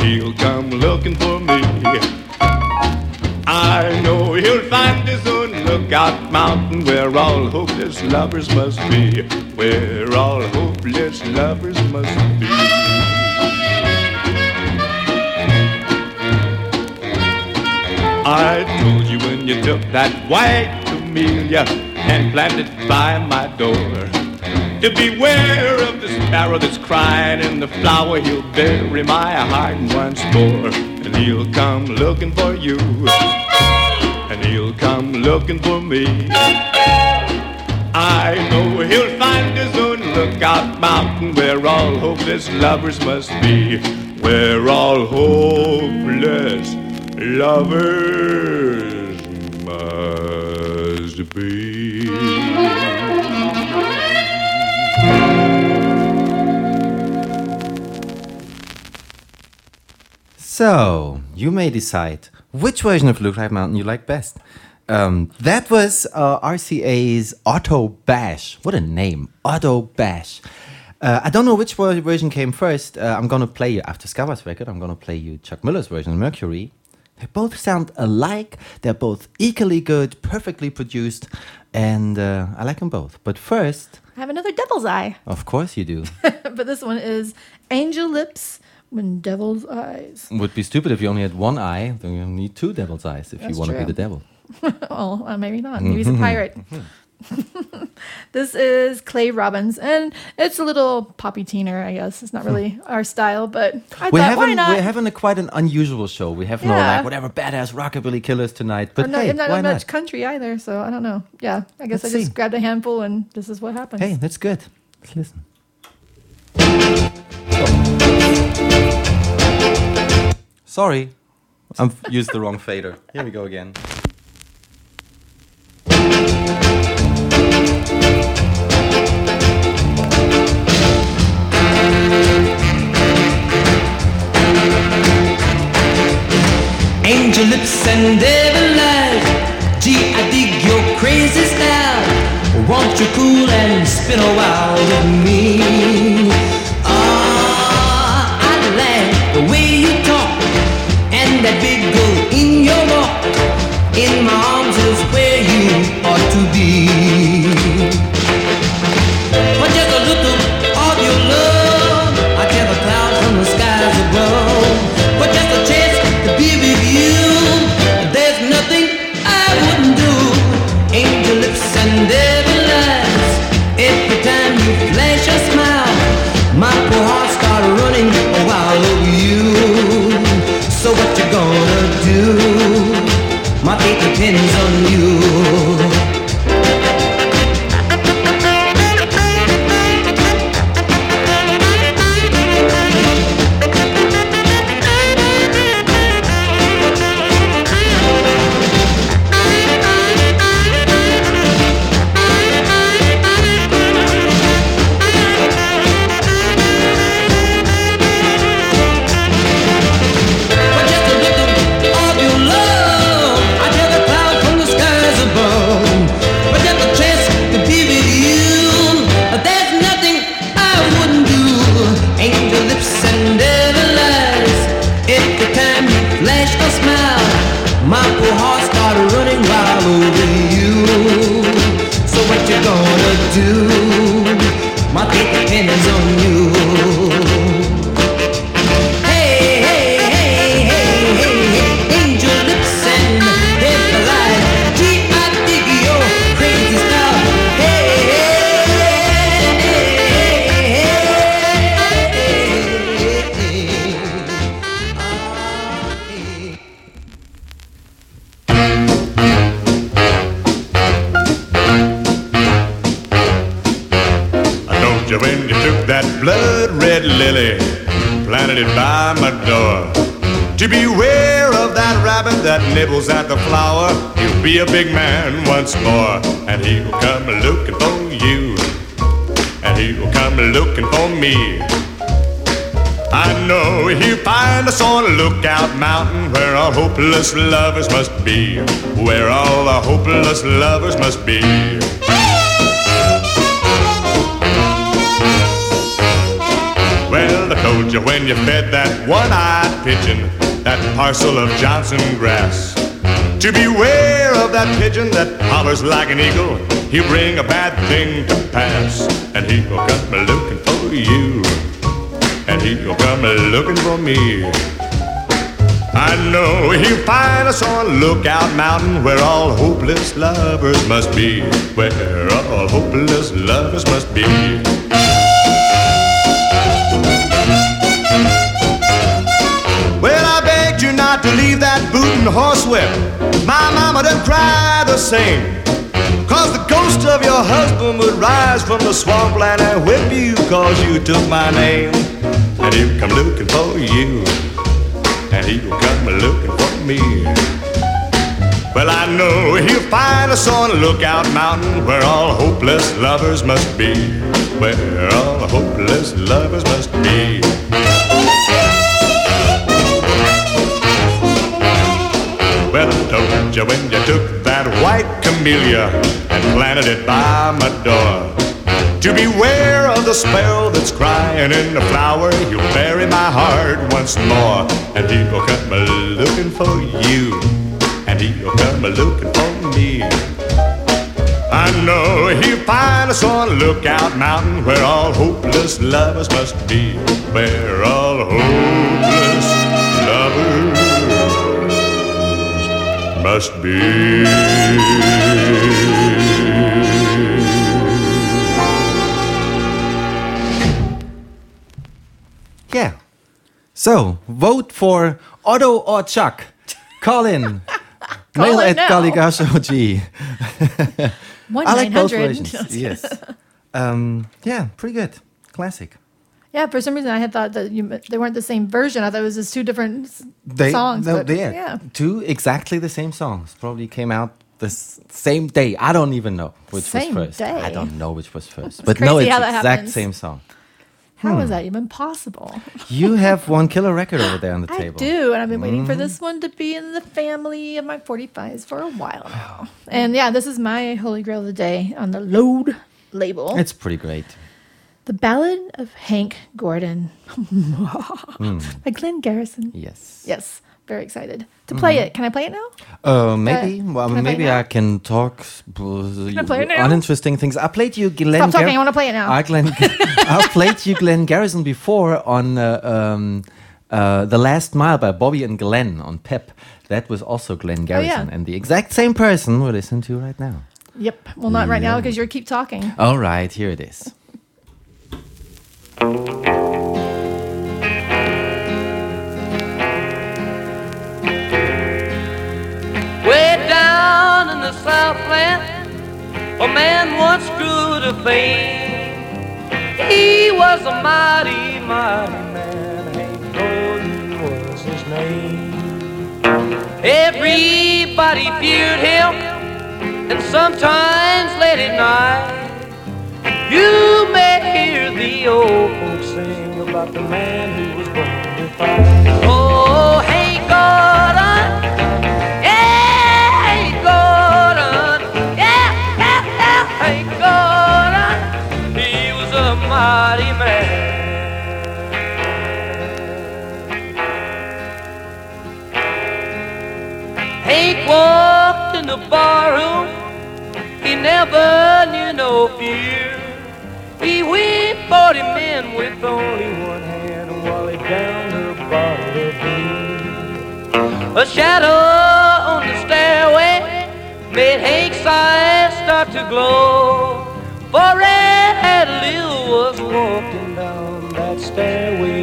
He'll come looking for me. I know he'll find his own lookout mountain where all hopeless lovers must be. Where all hopeless lovers must be. I told you when you took that white camellia, and planted by my door. To beware of the sparrow that's crying in the flower, he'll bury my heart once more, and he'll come looking for you, and he'll come looking for me. I know he'll find his own lookout mountain where all hopeless lovers must be, where all hopeless lovers must be. So, you may decide which version of Blue Cloud Mountain you like best. Um, that was uh, RCA's Otto Bash. What a name, Otto Bash. Uh, I don't know which version came first. Uh, I'm gonna play you after Scava's record. I'm gonna play you Chuck Miller's version, Mercury. They both sound alike. They're both equally good, perfectly produced, and uh, I like them both. But first, I have another devil's eye, of course, you do. but this one is Angel Lips with Devil's Eyes. Would be stupid if you only had one eye. Then you need two devil's eyes if That's you want to be the devil. well, uh, maybe not. Maybe he's a pirate. this is Clay Robbins, and it's a little poppy teener, I guess. It's not hmm. really our style, but I we're thought, why having not? we're having a quite an unusual show. We have no like whatever badass rockabilly killers tonight. But I'm not, hey, I'm not why much not? country either, so I don't know. Yeah, I guess Let's I just see. grabbed a handful, and this is what happens. Hey, that's good. Let's listen. Sorry, I've used the wrong fader. Here we go again. Angel lips and devil eyes. Gee, I dig your crazy style. Won't you cool and spin a while with me? Ah, I like the way you talk and that big goal in your walk. In my arms is where you ought to be. Depends on you. Lovers must be, where all the hopeless lovers must be. Well, I told you when you fed that one-eyed pigeon that parcel of Johnson grass. To beware of that pigeon that hollers like an eagle, he'll bring a bad thing to pass. And he'll come looking for you, and he'll come looking for me. I know he'll find us on Lookout Mountain where all hopeless lovers must be. Where all hopeless lovers must be. Well, I begged you not to leave that boot and horsewhip. My mama done cry the same. Cause the ghost of your husband would rise from the swampland and whip you cause you took my name. And he'll come looking for you. He'll come looking for me. Well, I know he'll find us on Lookout Mountain where all hopeless lovers must be. Where all hopeless lovers must be. Well, I told you when you took that white camellia and planted it by my door. To beware of the spell that's crying in the flower, you'll bury my heart once more. And he'll come looking for you, and he'll come looking for me. I know he'll find us on Lookout Mountain where all hopeless lovers must be. Where all hopeless lovers must be. Yeah. So, vote for Otto or Chuck. Call in. Mail Call in at now. Galigasho G. One I like both versions. yes. Um, yeah, pretty good. Classic. Yeah, for some reason I had thought that you, they weren't the same version. I thought it was just two different They, songs. no, but they are yeah. two exactly the same songs. Probably came out the same day. I don't even know which Same was first. I day. don't know which was first. But no, it's exact happens. same song. How is Hmm. that even possible? You have one killer record over there on the I table. I do, and I've been waiting for Mhm. this one to be in the family of my 45s for a while now. And yeah, this is my holy grail of the day on the Lode label. It's pretty great. The Ballad of Hank Gordon by Glenn Garrison. Yes. Yes, very excited to play Mhm. it. Can I play it now? Uh, maybe. Uh, well, can I maybe? I can talk I play it now? uninteresting things. I played you Glenn. Stop talking, Gar- I wanna play it now. I, Glenn, I played you Glenn Garrison before on uh, um, uh, the Last Mile by Bobby and Glenn on Pep. That was also Glenn Oh, yeah. Garrison, and the exact same person we're listening to right now. Yep. Well, not right now because you keep talking. All right, here it is. The Southland, a man once grew to fame. He was a mighty, mighty man. Hank Gordon was his name. Everybody feared him, and sometimes late at night, you may hear the old folks sing about the man who was born to fight. Oh, Hank Gordon. Yeah, Hank Gordon. He was a mighty man. Hank walked in the barroom. He never knew no fear. He whipped forty men with only one hand while he downed her bottle of beer. A shadow on the stairway made Hank's eyes start to glow. For Red Lil was walking down that stairway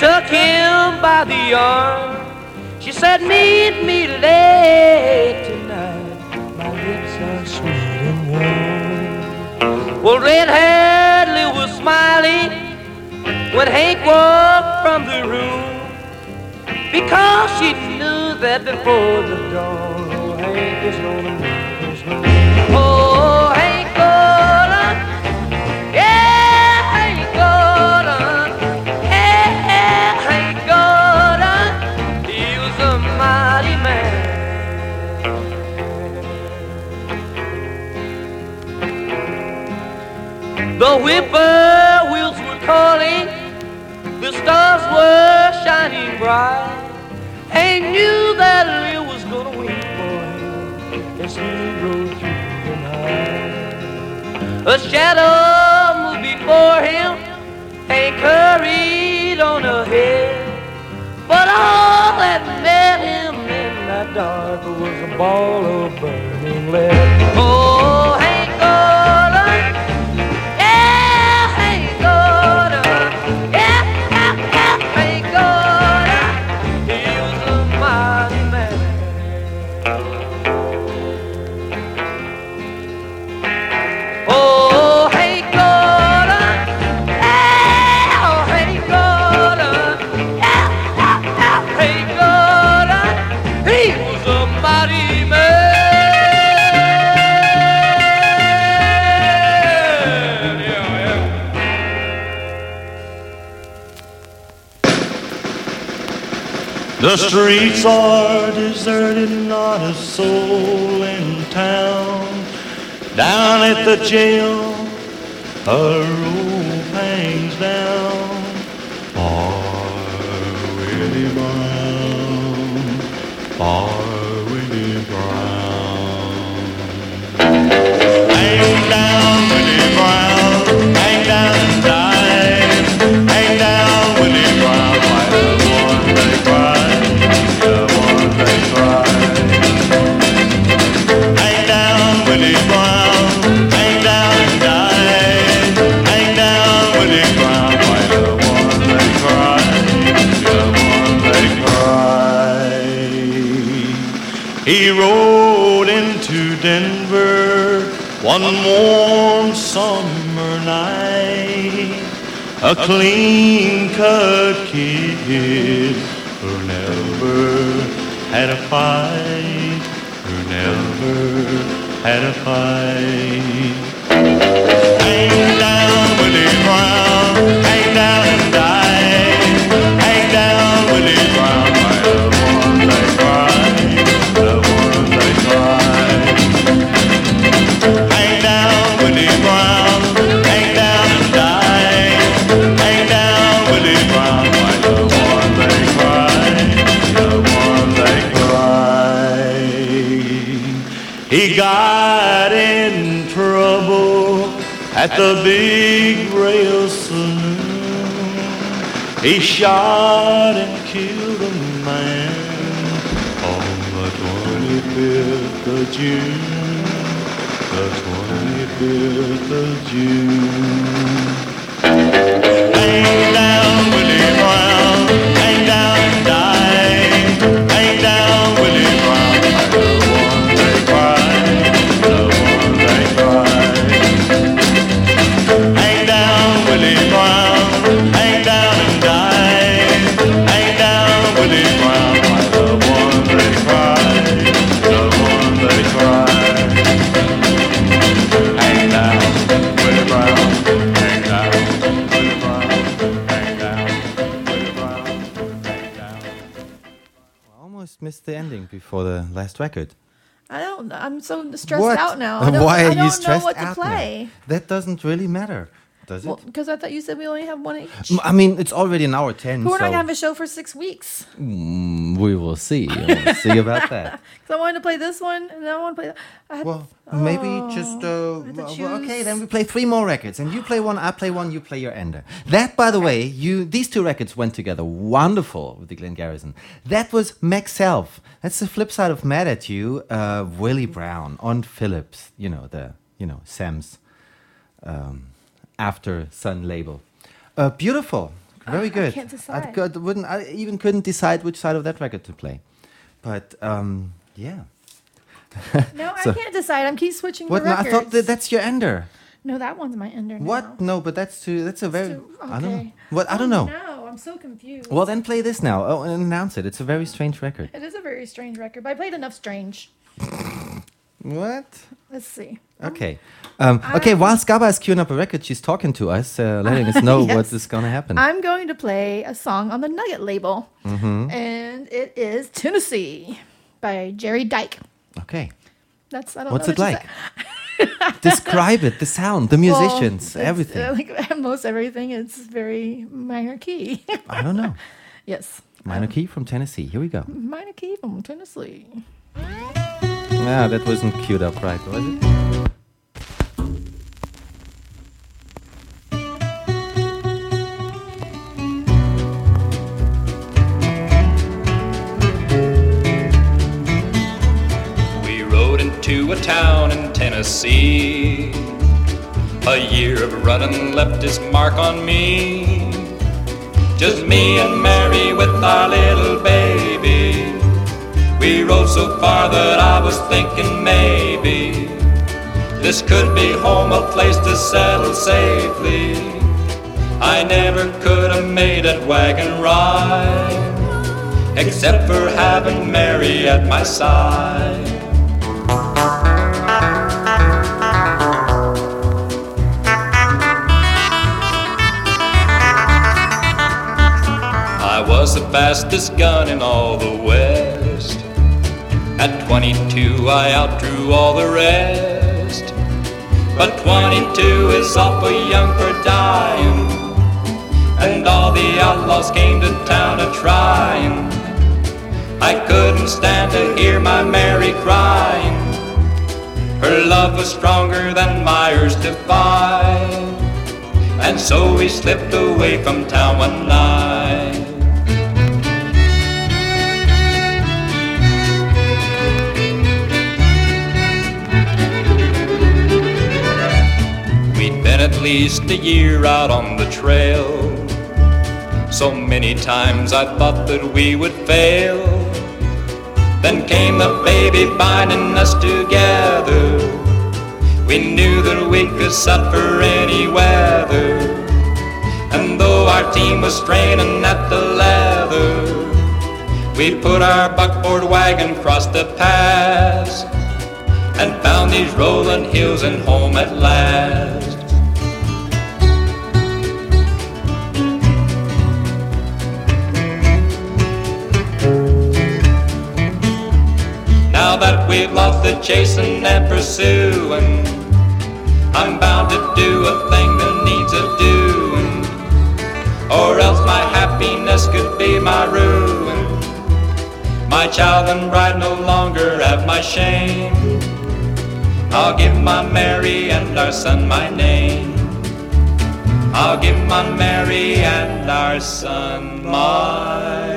took him by the arm. She said, Meet me late tonight. My lips are sweet and warm. Well, red Lil was smiling when Hank walked from the room because she knew that before the dawn, oh, Hank his man. Oh, The whippoorwills were calling, the stars were shining bright. And knew that Lil was gonna wait for him as he rode through the night. A shadow moved before him and hurried on ahead. But all that met him in that dark was a ball of burning lead. Oh, The streets are deserted, not a soul in town. Down at the jail, a one warm summer night. A clean cut kid who never had a fight, who never had a fight. He shot and killed a man on the 25th of June. The 25th of June. Before the last record. I don't. I'm so stressed What? out now. I don't, Why are I don't you stressed know what out to now? play. That doesn't really matter, does it? Because I thought you said we only have one each. I mean, it's already an hour ten. But we're so not gonna have a show for six weeks. Mm, we will see. We'll see about that. Because I wanted to play this one, and then I want to play that. Had, Well, maybe just uh, well, well, okay. Then we play three more records, and you play one, I play one, you play your ender. That, by the way, you these two records went together wonderful with the Glenn Garrison. That was Mack Self. That's the flip side of Mad at You. Uh, Willie Brown on Phillips. You know the you know Sam's um, after Sun label. Uh, beautiful, very I good. can't I decide. could, wouldn't. I even couldn't decide which side of that record to play, but um, yeah. no, So- I can't decide. I'm keep switching What? the No, I thought that that's your ender. No, that one's my ender. Now. What? No, but that's too. That's a very. I don't. know. Okay. What? I don't Oh, know. No, I'm so confused. Well, then play this now. Oh, and announce it. It's a very strange record. It is a very strange record, but I played enough strange. What? Let's see. Okay. Um, okay. While Skaba is queuing up a record, she's talking to us, uh, letting us know Yes. what is going to happen. I'm going to play a song on the Nugget label, Mhm. and it is Tennessee by Jery Dyke. Okay. That's I don't What's know it what you like? Describe it, the sound, the musicians, it's, everything. uh, like most everything, it's very minor key. I don't know. yes, Minor key from Tennessee. Here we go. minor key from Tennessee. Yeah, that wasn't queued up right, was it? Into a town in Tennessee. A year of running left its mark on me. Just me and Mary with our little baby. We rode so far that I was thinking maybe this could be home, a place to settle safely. I never could have made that wagon ride except for having Mary at my side. Was the fastest gun in all the West. At 22, I outdrew all the rest. But 22 is awful young for dying. And all the outlaws came to town a trying. I couldn't stand to hear my Mary crying. Her love was stronger than Myers defied. And so we slipped away from town one night. Least a year out on the trail. So many times I thought that we would fail. Then came the baby binding us together. We knew that we could suffer any weather. And though our team was straining at the leather, we put our buckboard wagon across the pass and found these rolling hills and home at last. Now that we've lost the chasing and pursuing, I'm bound to do a thing that needs a doing, or else my happiness could be my ruin. My child and bride no longer have my shame. I'll give my Mary and our son my name. I'll give my Mary and our son my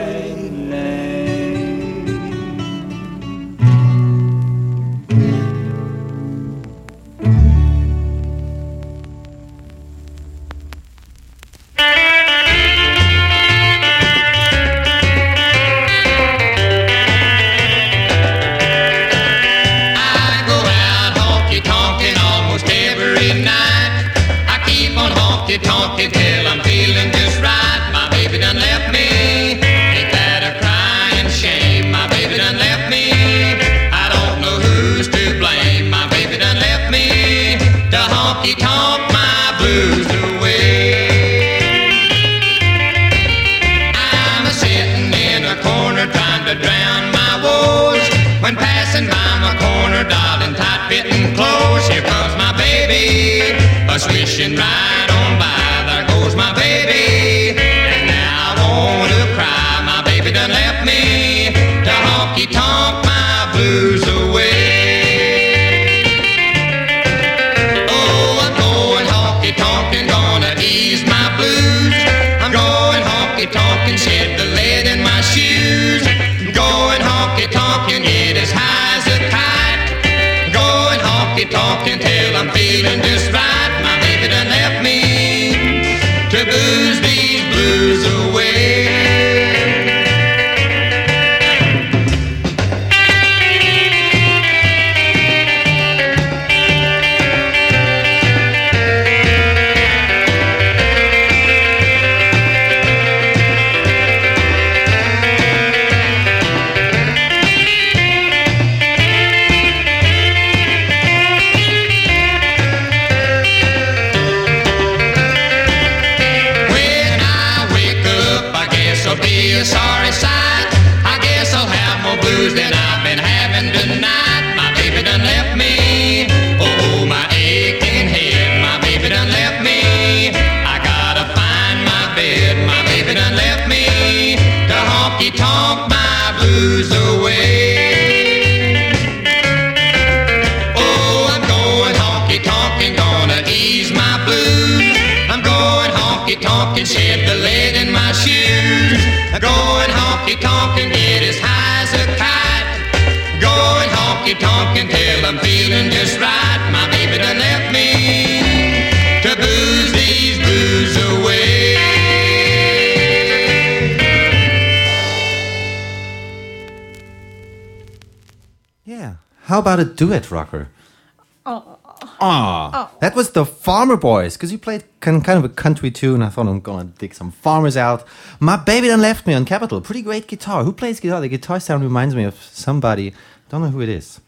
Going honky tonk and get as high as a kite. Going honky tonk until I'm feeling just right. My baby done left me to booze these blues away. Yeah. How about a duet rocker? Oh, Ah, that was the Farmer Boys because you played kind kind of a country tune. I thought I'm gonna dig some farmers out. My baby then left me on Capitol. Pretty great guitar. Who plays guitar? The guitar sound reminds me of somebody. Don't know who it is.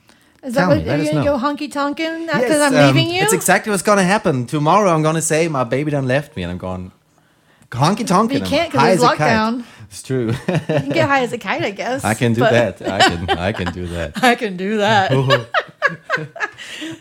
is Tell that me, what let are you gonna go honky tonkin' after Yes, I'm um, leaving you? That's exactly what's gonna happen. Tomorrow I'm gonna say my baby done left me, and I'm going honky tonk. You can't 'cause there's lockdown. It's true. you can get high as a kite, I guess. I can do that. I can. I can do that. I can do that.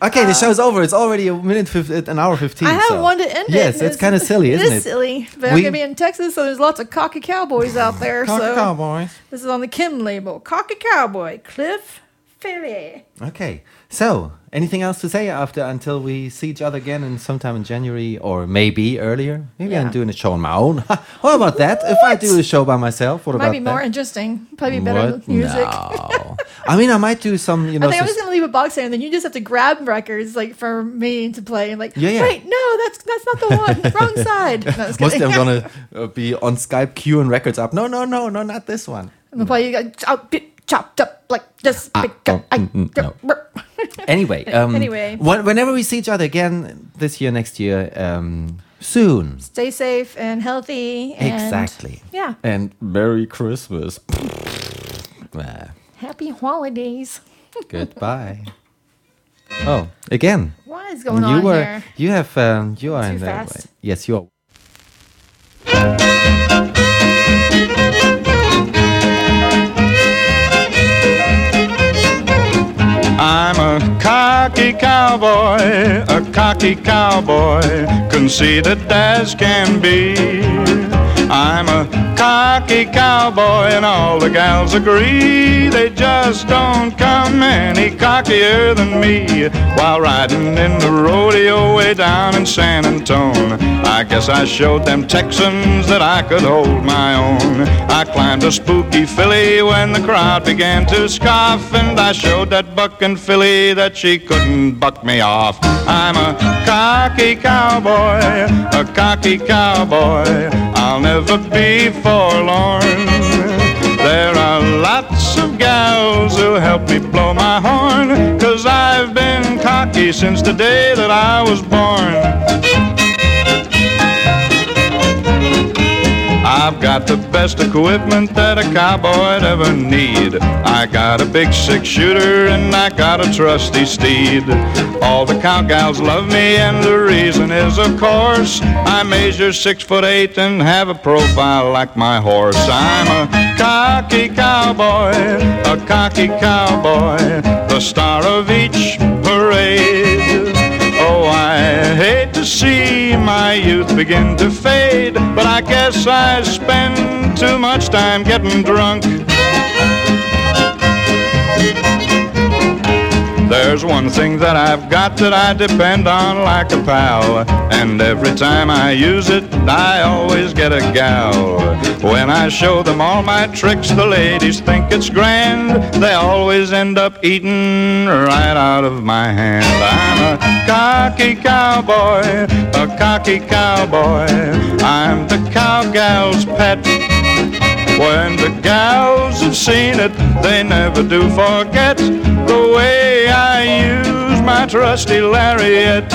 Okay, the uh, show's over. It's already a minute, fif- uh, an hour fifteen. I have so- one to end it. Yes, it's kind of silly, It isn't it? is silly, but I'm gonna be in Texas, so there's lots of cocky cowboys out there. Cocky so cowboys. This is on the Kem label. Cocky cowboy, Cliff Ferré. Okay. So, anything else to say after until we see each other again in sometime in January or maybe earlier? Maybe I'm doing a show on my own. what about that? If I do a show by myself, what Might about be more that? interesting. Probably better What? music. No. I mean, I might do some, you know, I think I'm just gonna leave a box there, and then you just have to grab records like for me to play. And like, Yeah, yeah. wait, no, that's that's not the one. Wrong side. No, Mostly. I'm gonna uh, be on Skype queuing records up. No, no, no, no, not this one. I'm gonna play you guys chop- chopped up like this. Ah, Pick oh, I- mm, mm, no. Anyway, um, Anyway. wh- whenever we see each other again this year, next year, um, soon. Stay safe and healthy. And exactly. Yeah. And Merry Christmas. Happy holidays. Goodbye. oh, again. What is going you on were, here? You have. Um, you are Too in the. fast. Yes, you are. I'm a cocky cowboy, a cocky cowboy, conceited as can be. I'm a cocky cowboy, and all the gals agree they just don't come any cockier than me. While riding in the rodeo way down in San Antone, I guess I showed them Texans that I could hold my own. I climbed a spooky filly when the crowd began to scoff, and I showed that bucking filly that she couldn't buck me off. I'm a cocky cowboy, a cocky cowboy. I'll never be forlorn. There are lots of gals who help me blow my horn, cause I've been cocky since the day that I was born. I've got the best equipment that a cowboy'd ever need. I got a big six shooter and I got a trusty steed. All the cowgals love me and the reason is, of course, I measure six foot eight and have a profile like my horse. I'm a cocky cowboy, a cocky cowboy, the star of each parade. Oh, I hate to see my youth begin to fade, but I guess I spend too much time getting drunk. There's one thing that I've got that I depend on like a pal, and every time I use it, I always get a gal. When I show them all my tricks, the ladies think it's grand. They always end up eating right out of my hand. I'm a cocky cowboy, a cocky cowboy. I'm the cowgal's pet. When the gals have seen it, they never do forget the way I use my trusty lariat.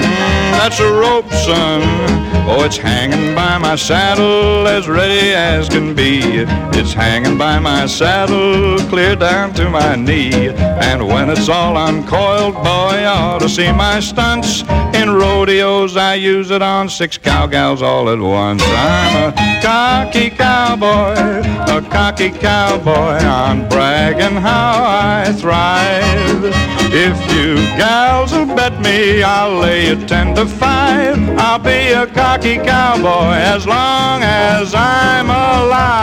Mm, that's a rope, son. Oh, it's hanging by my saddle as ready as can be. It's hanging by my saddle clear down to my knee. And when it's all uncoiled, boy, you ought to see my stunts. In rodeos, I use it on six cowgals all at once. I'm a cocky cowboy, a cocky cowboy. I'm bragging how I thrive. If you gals will bet me, I'll lay you ten to five. I'll be a Rocky cowboy as long as I'm alive.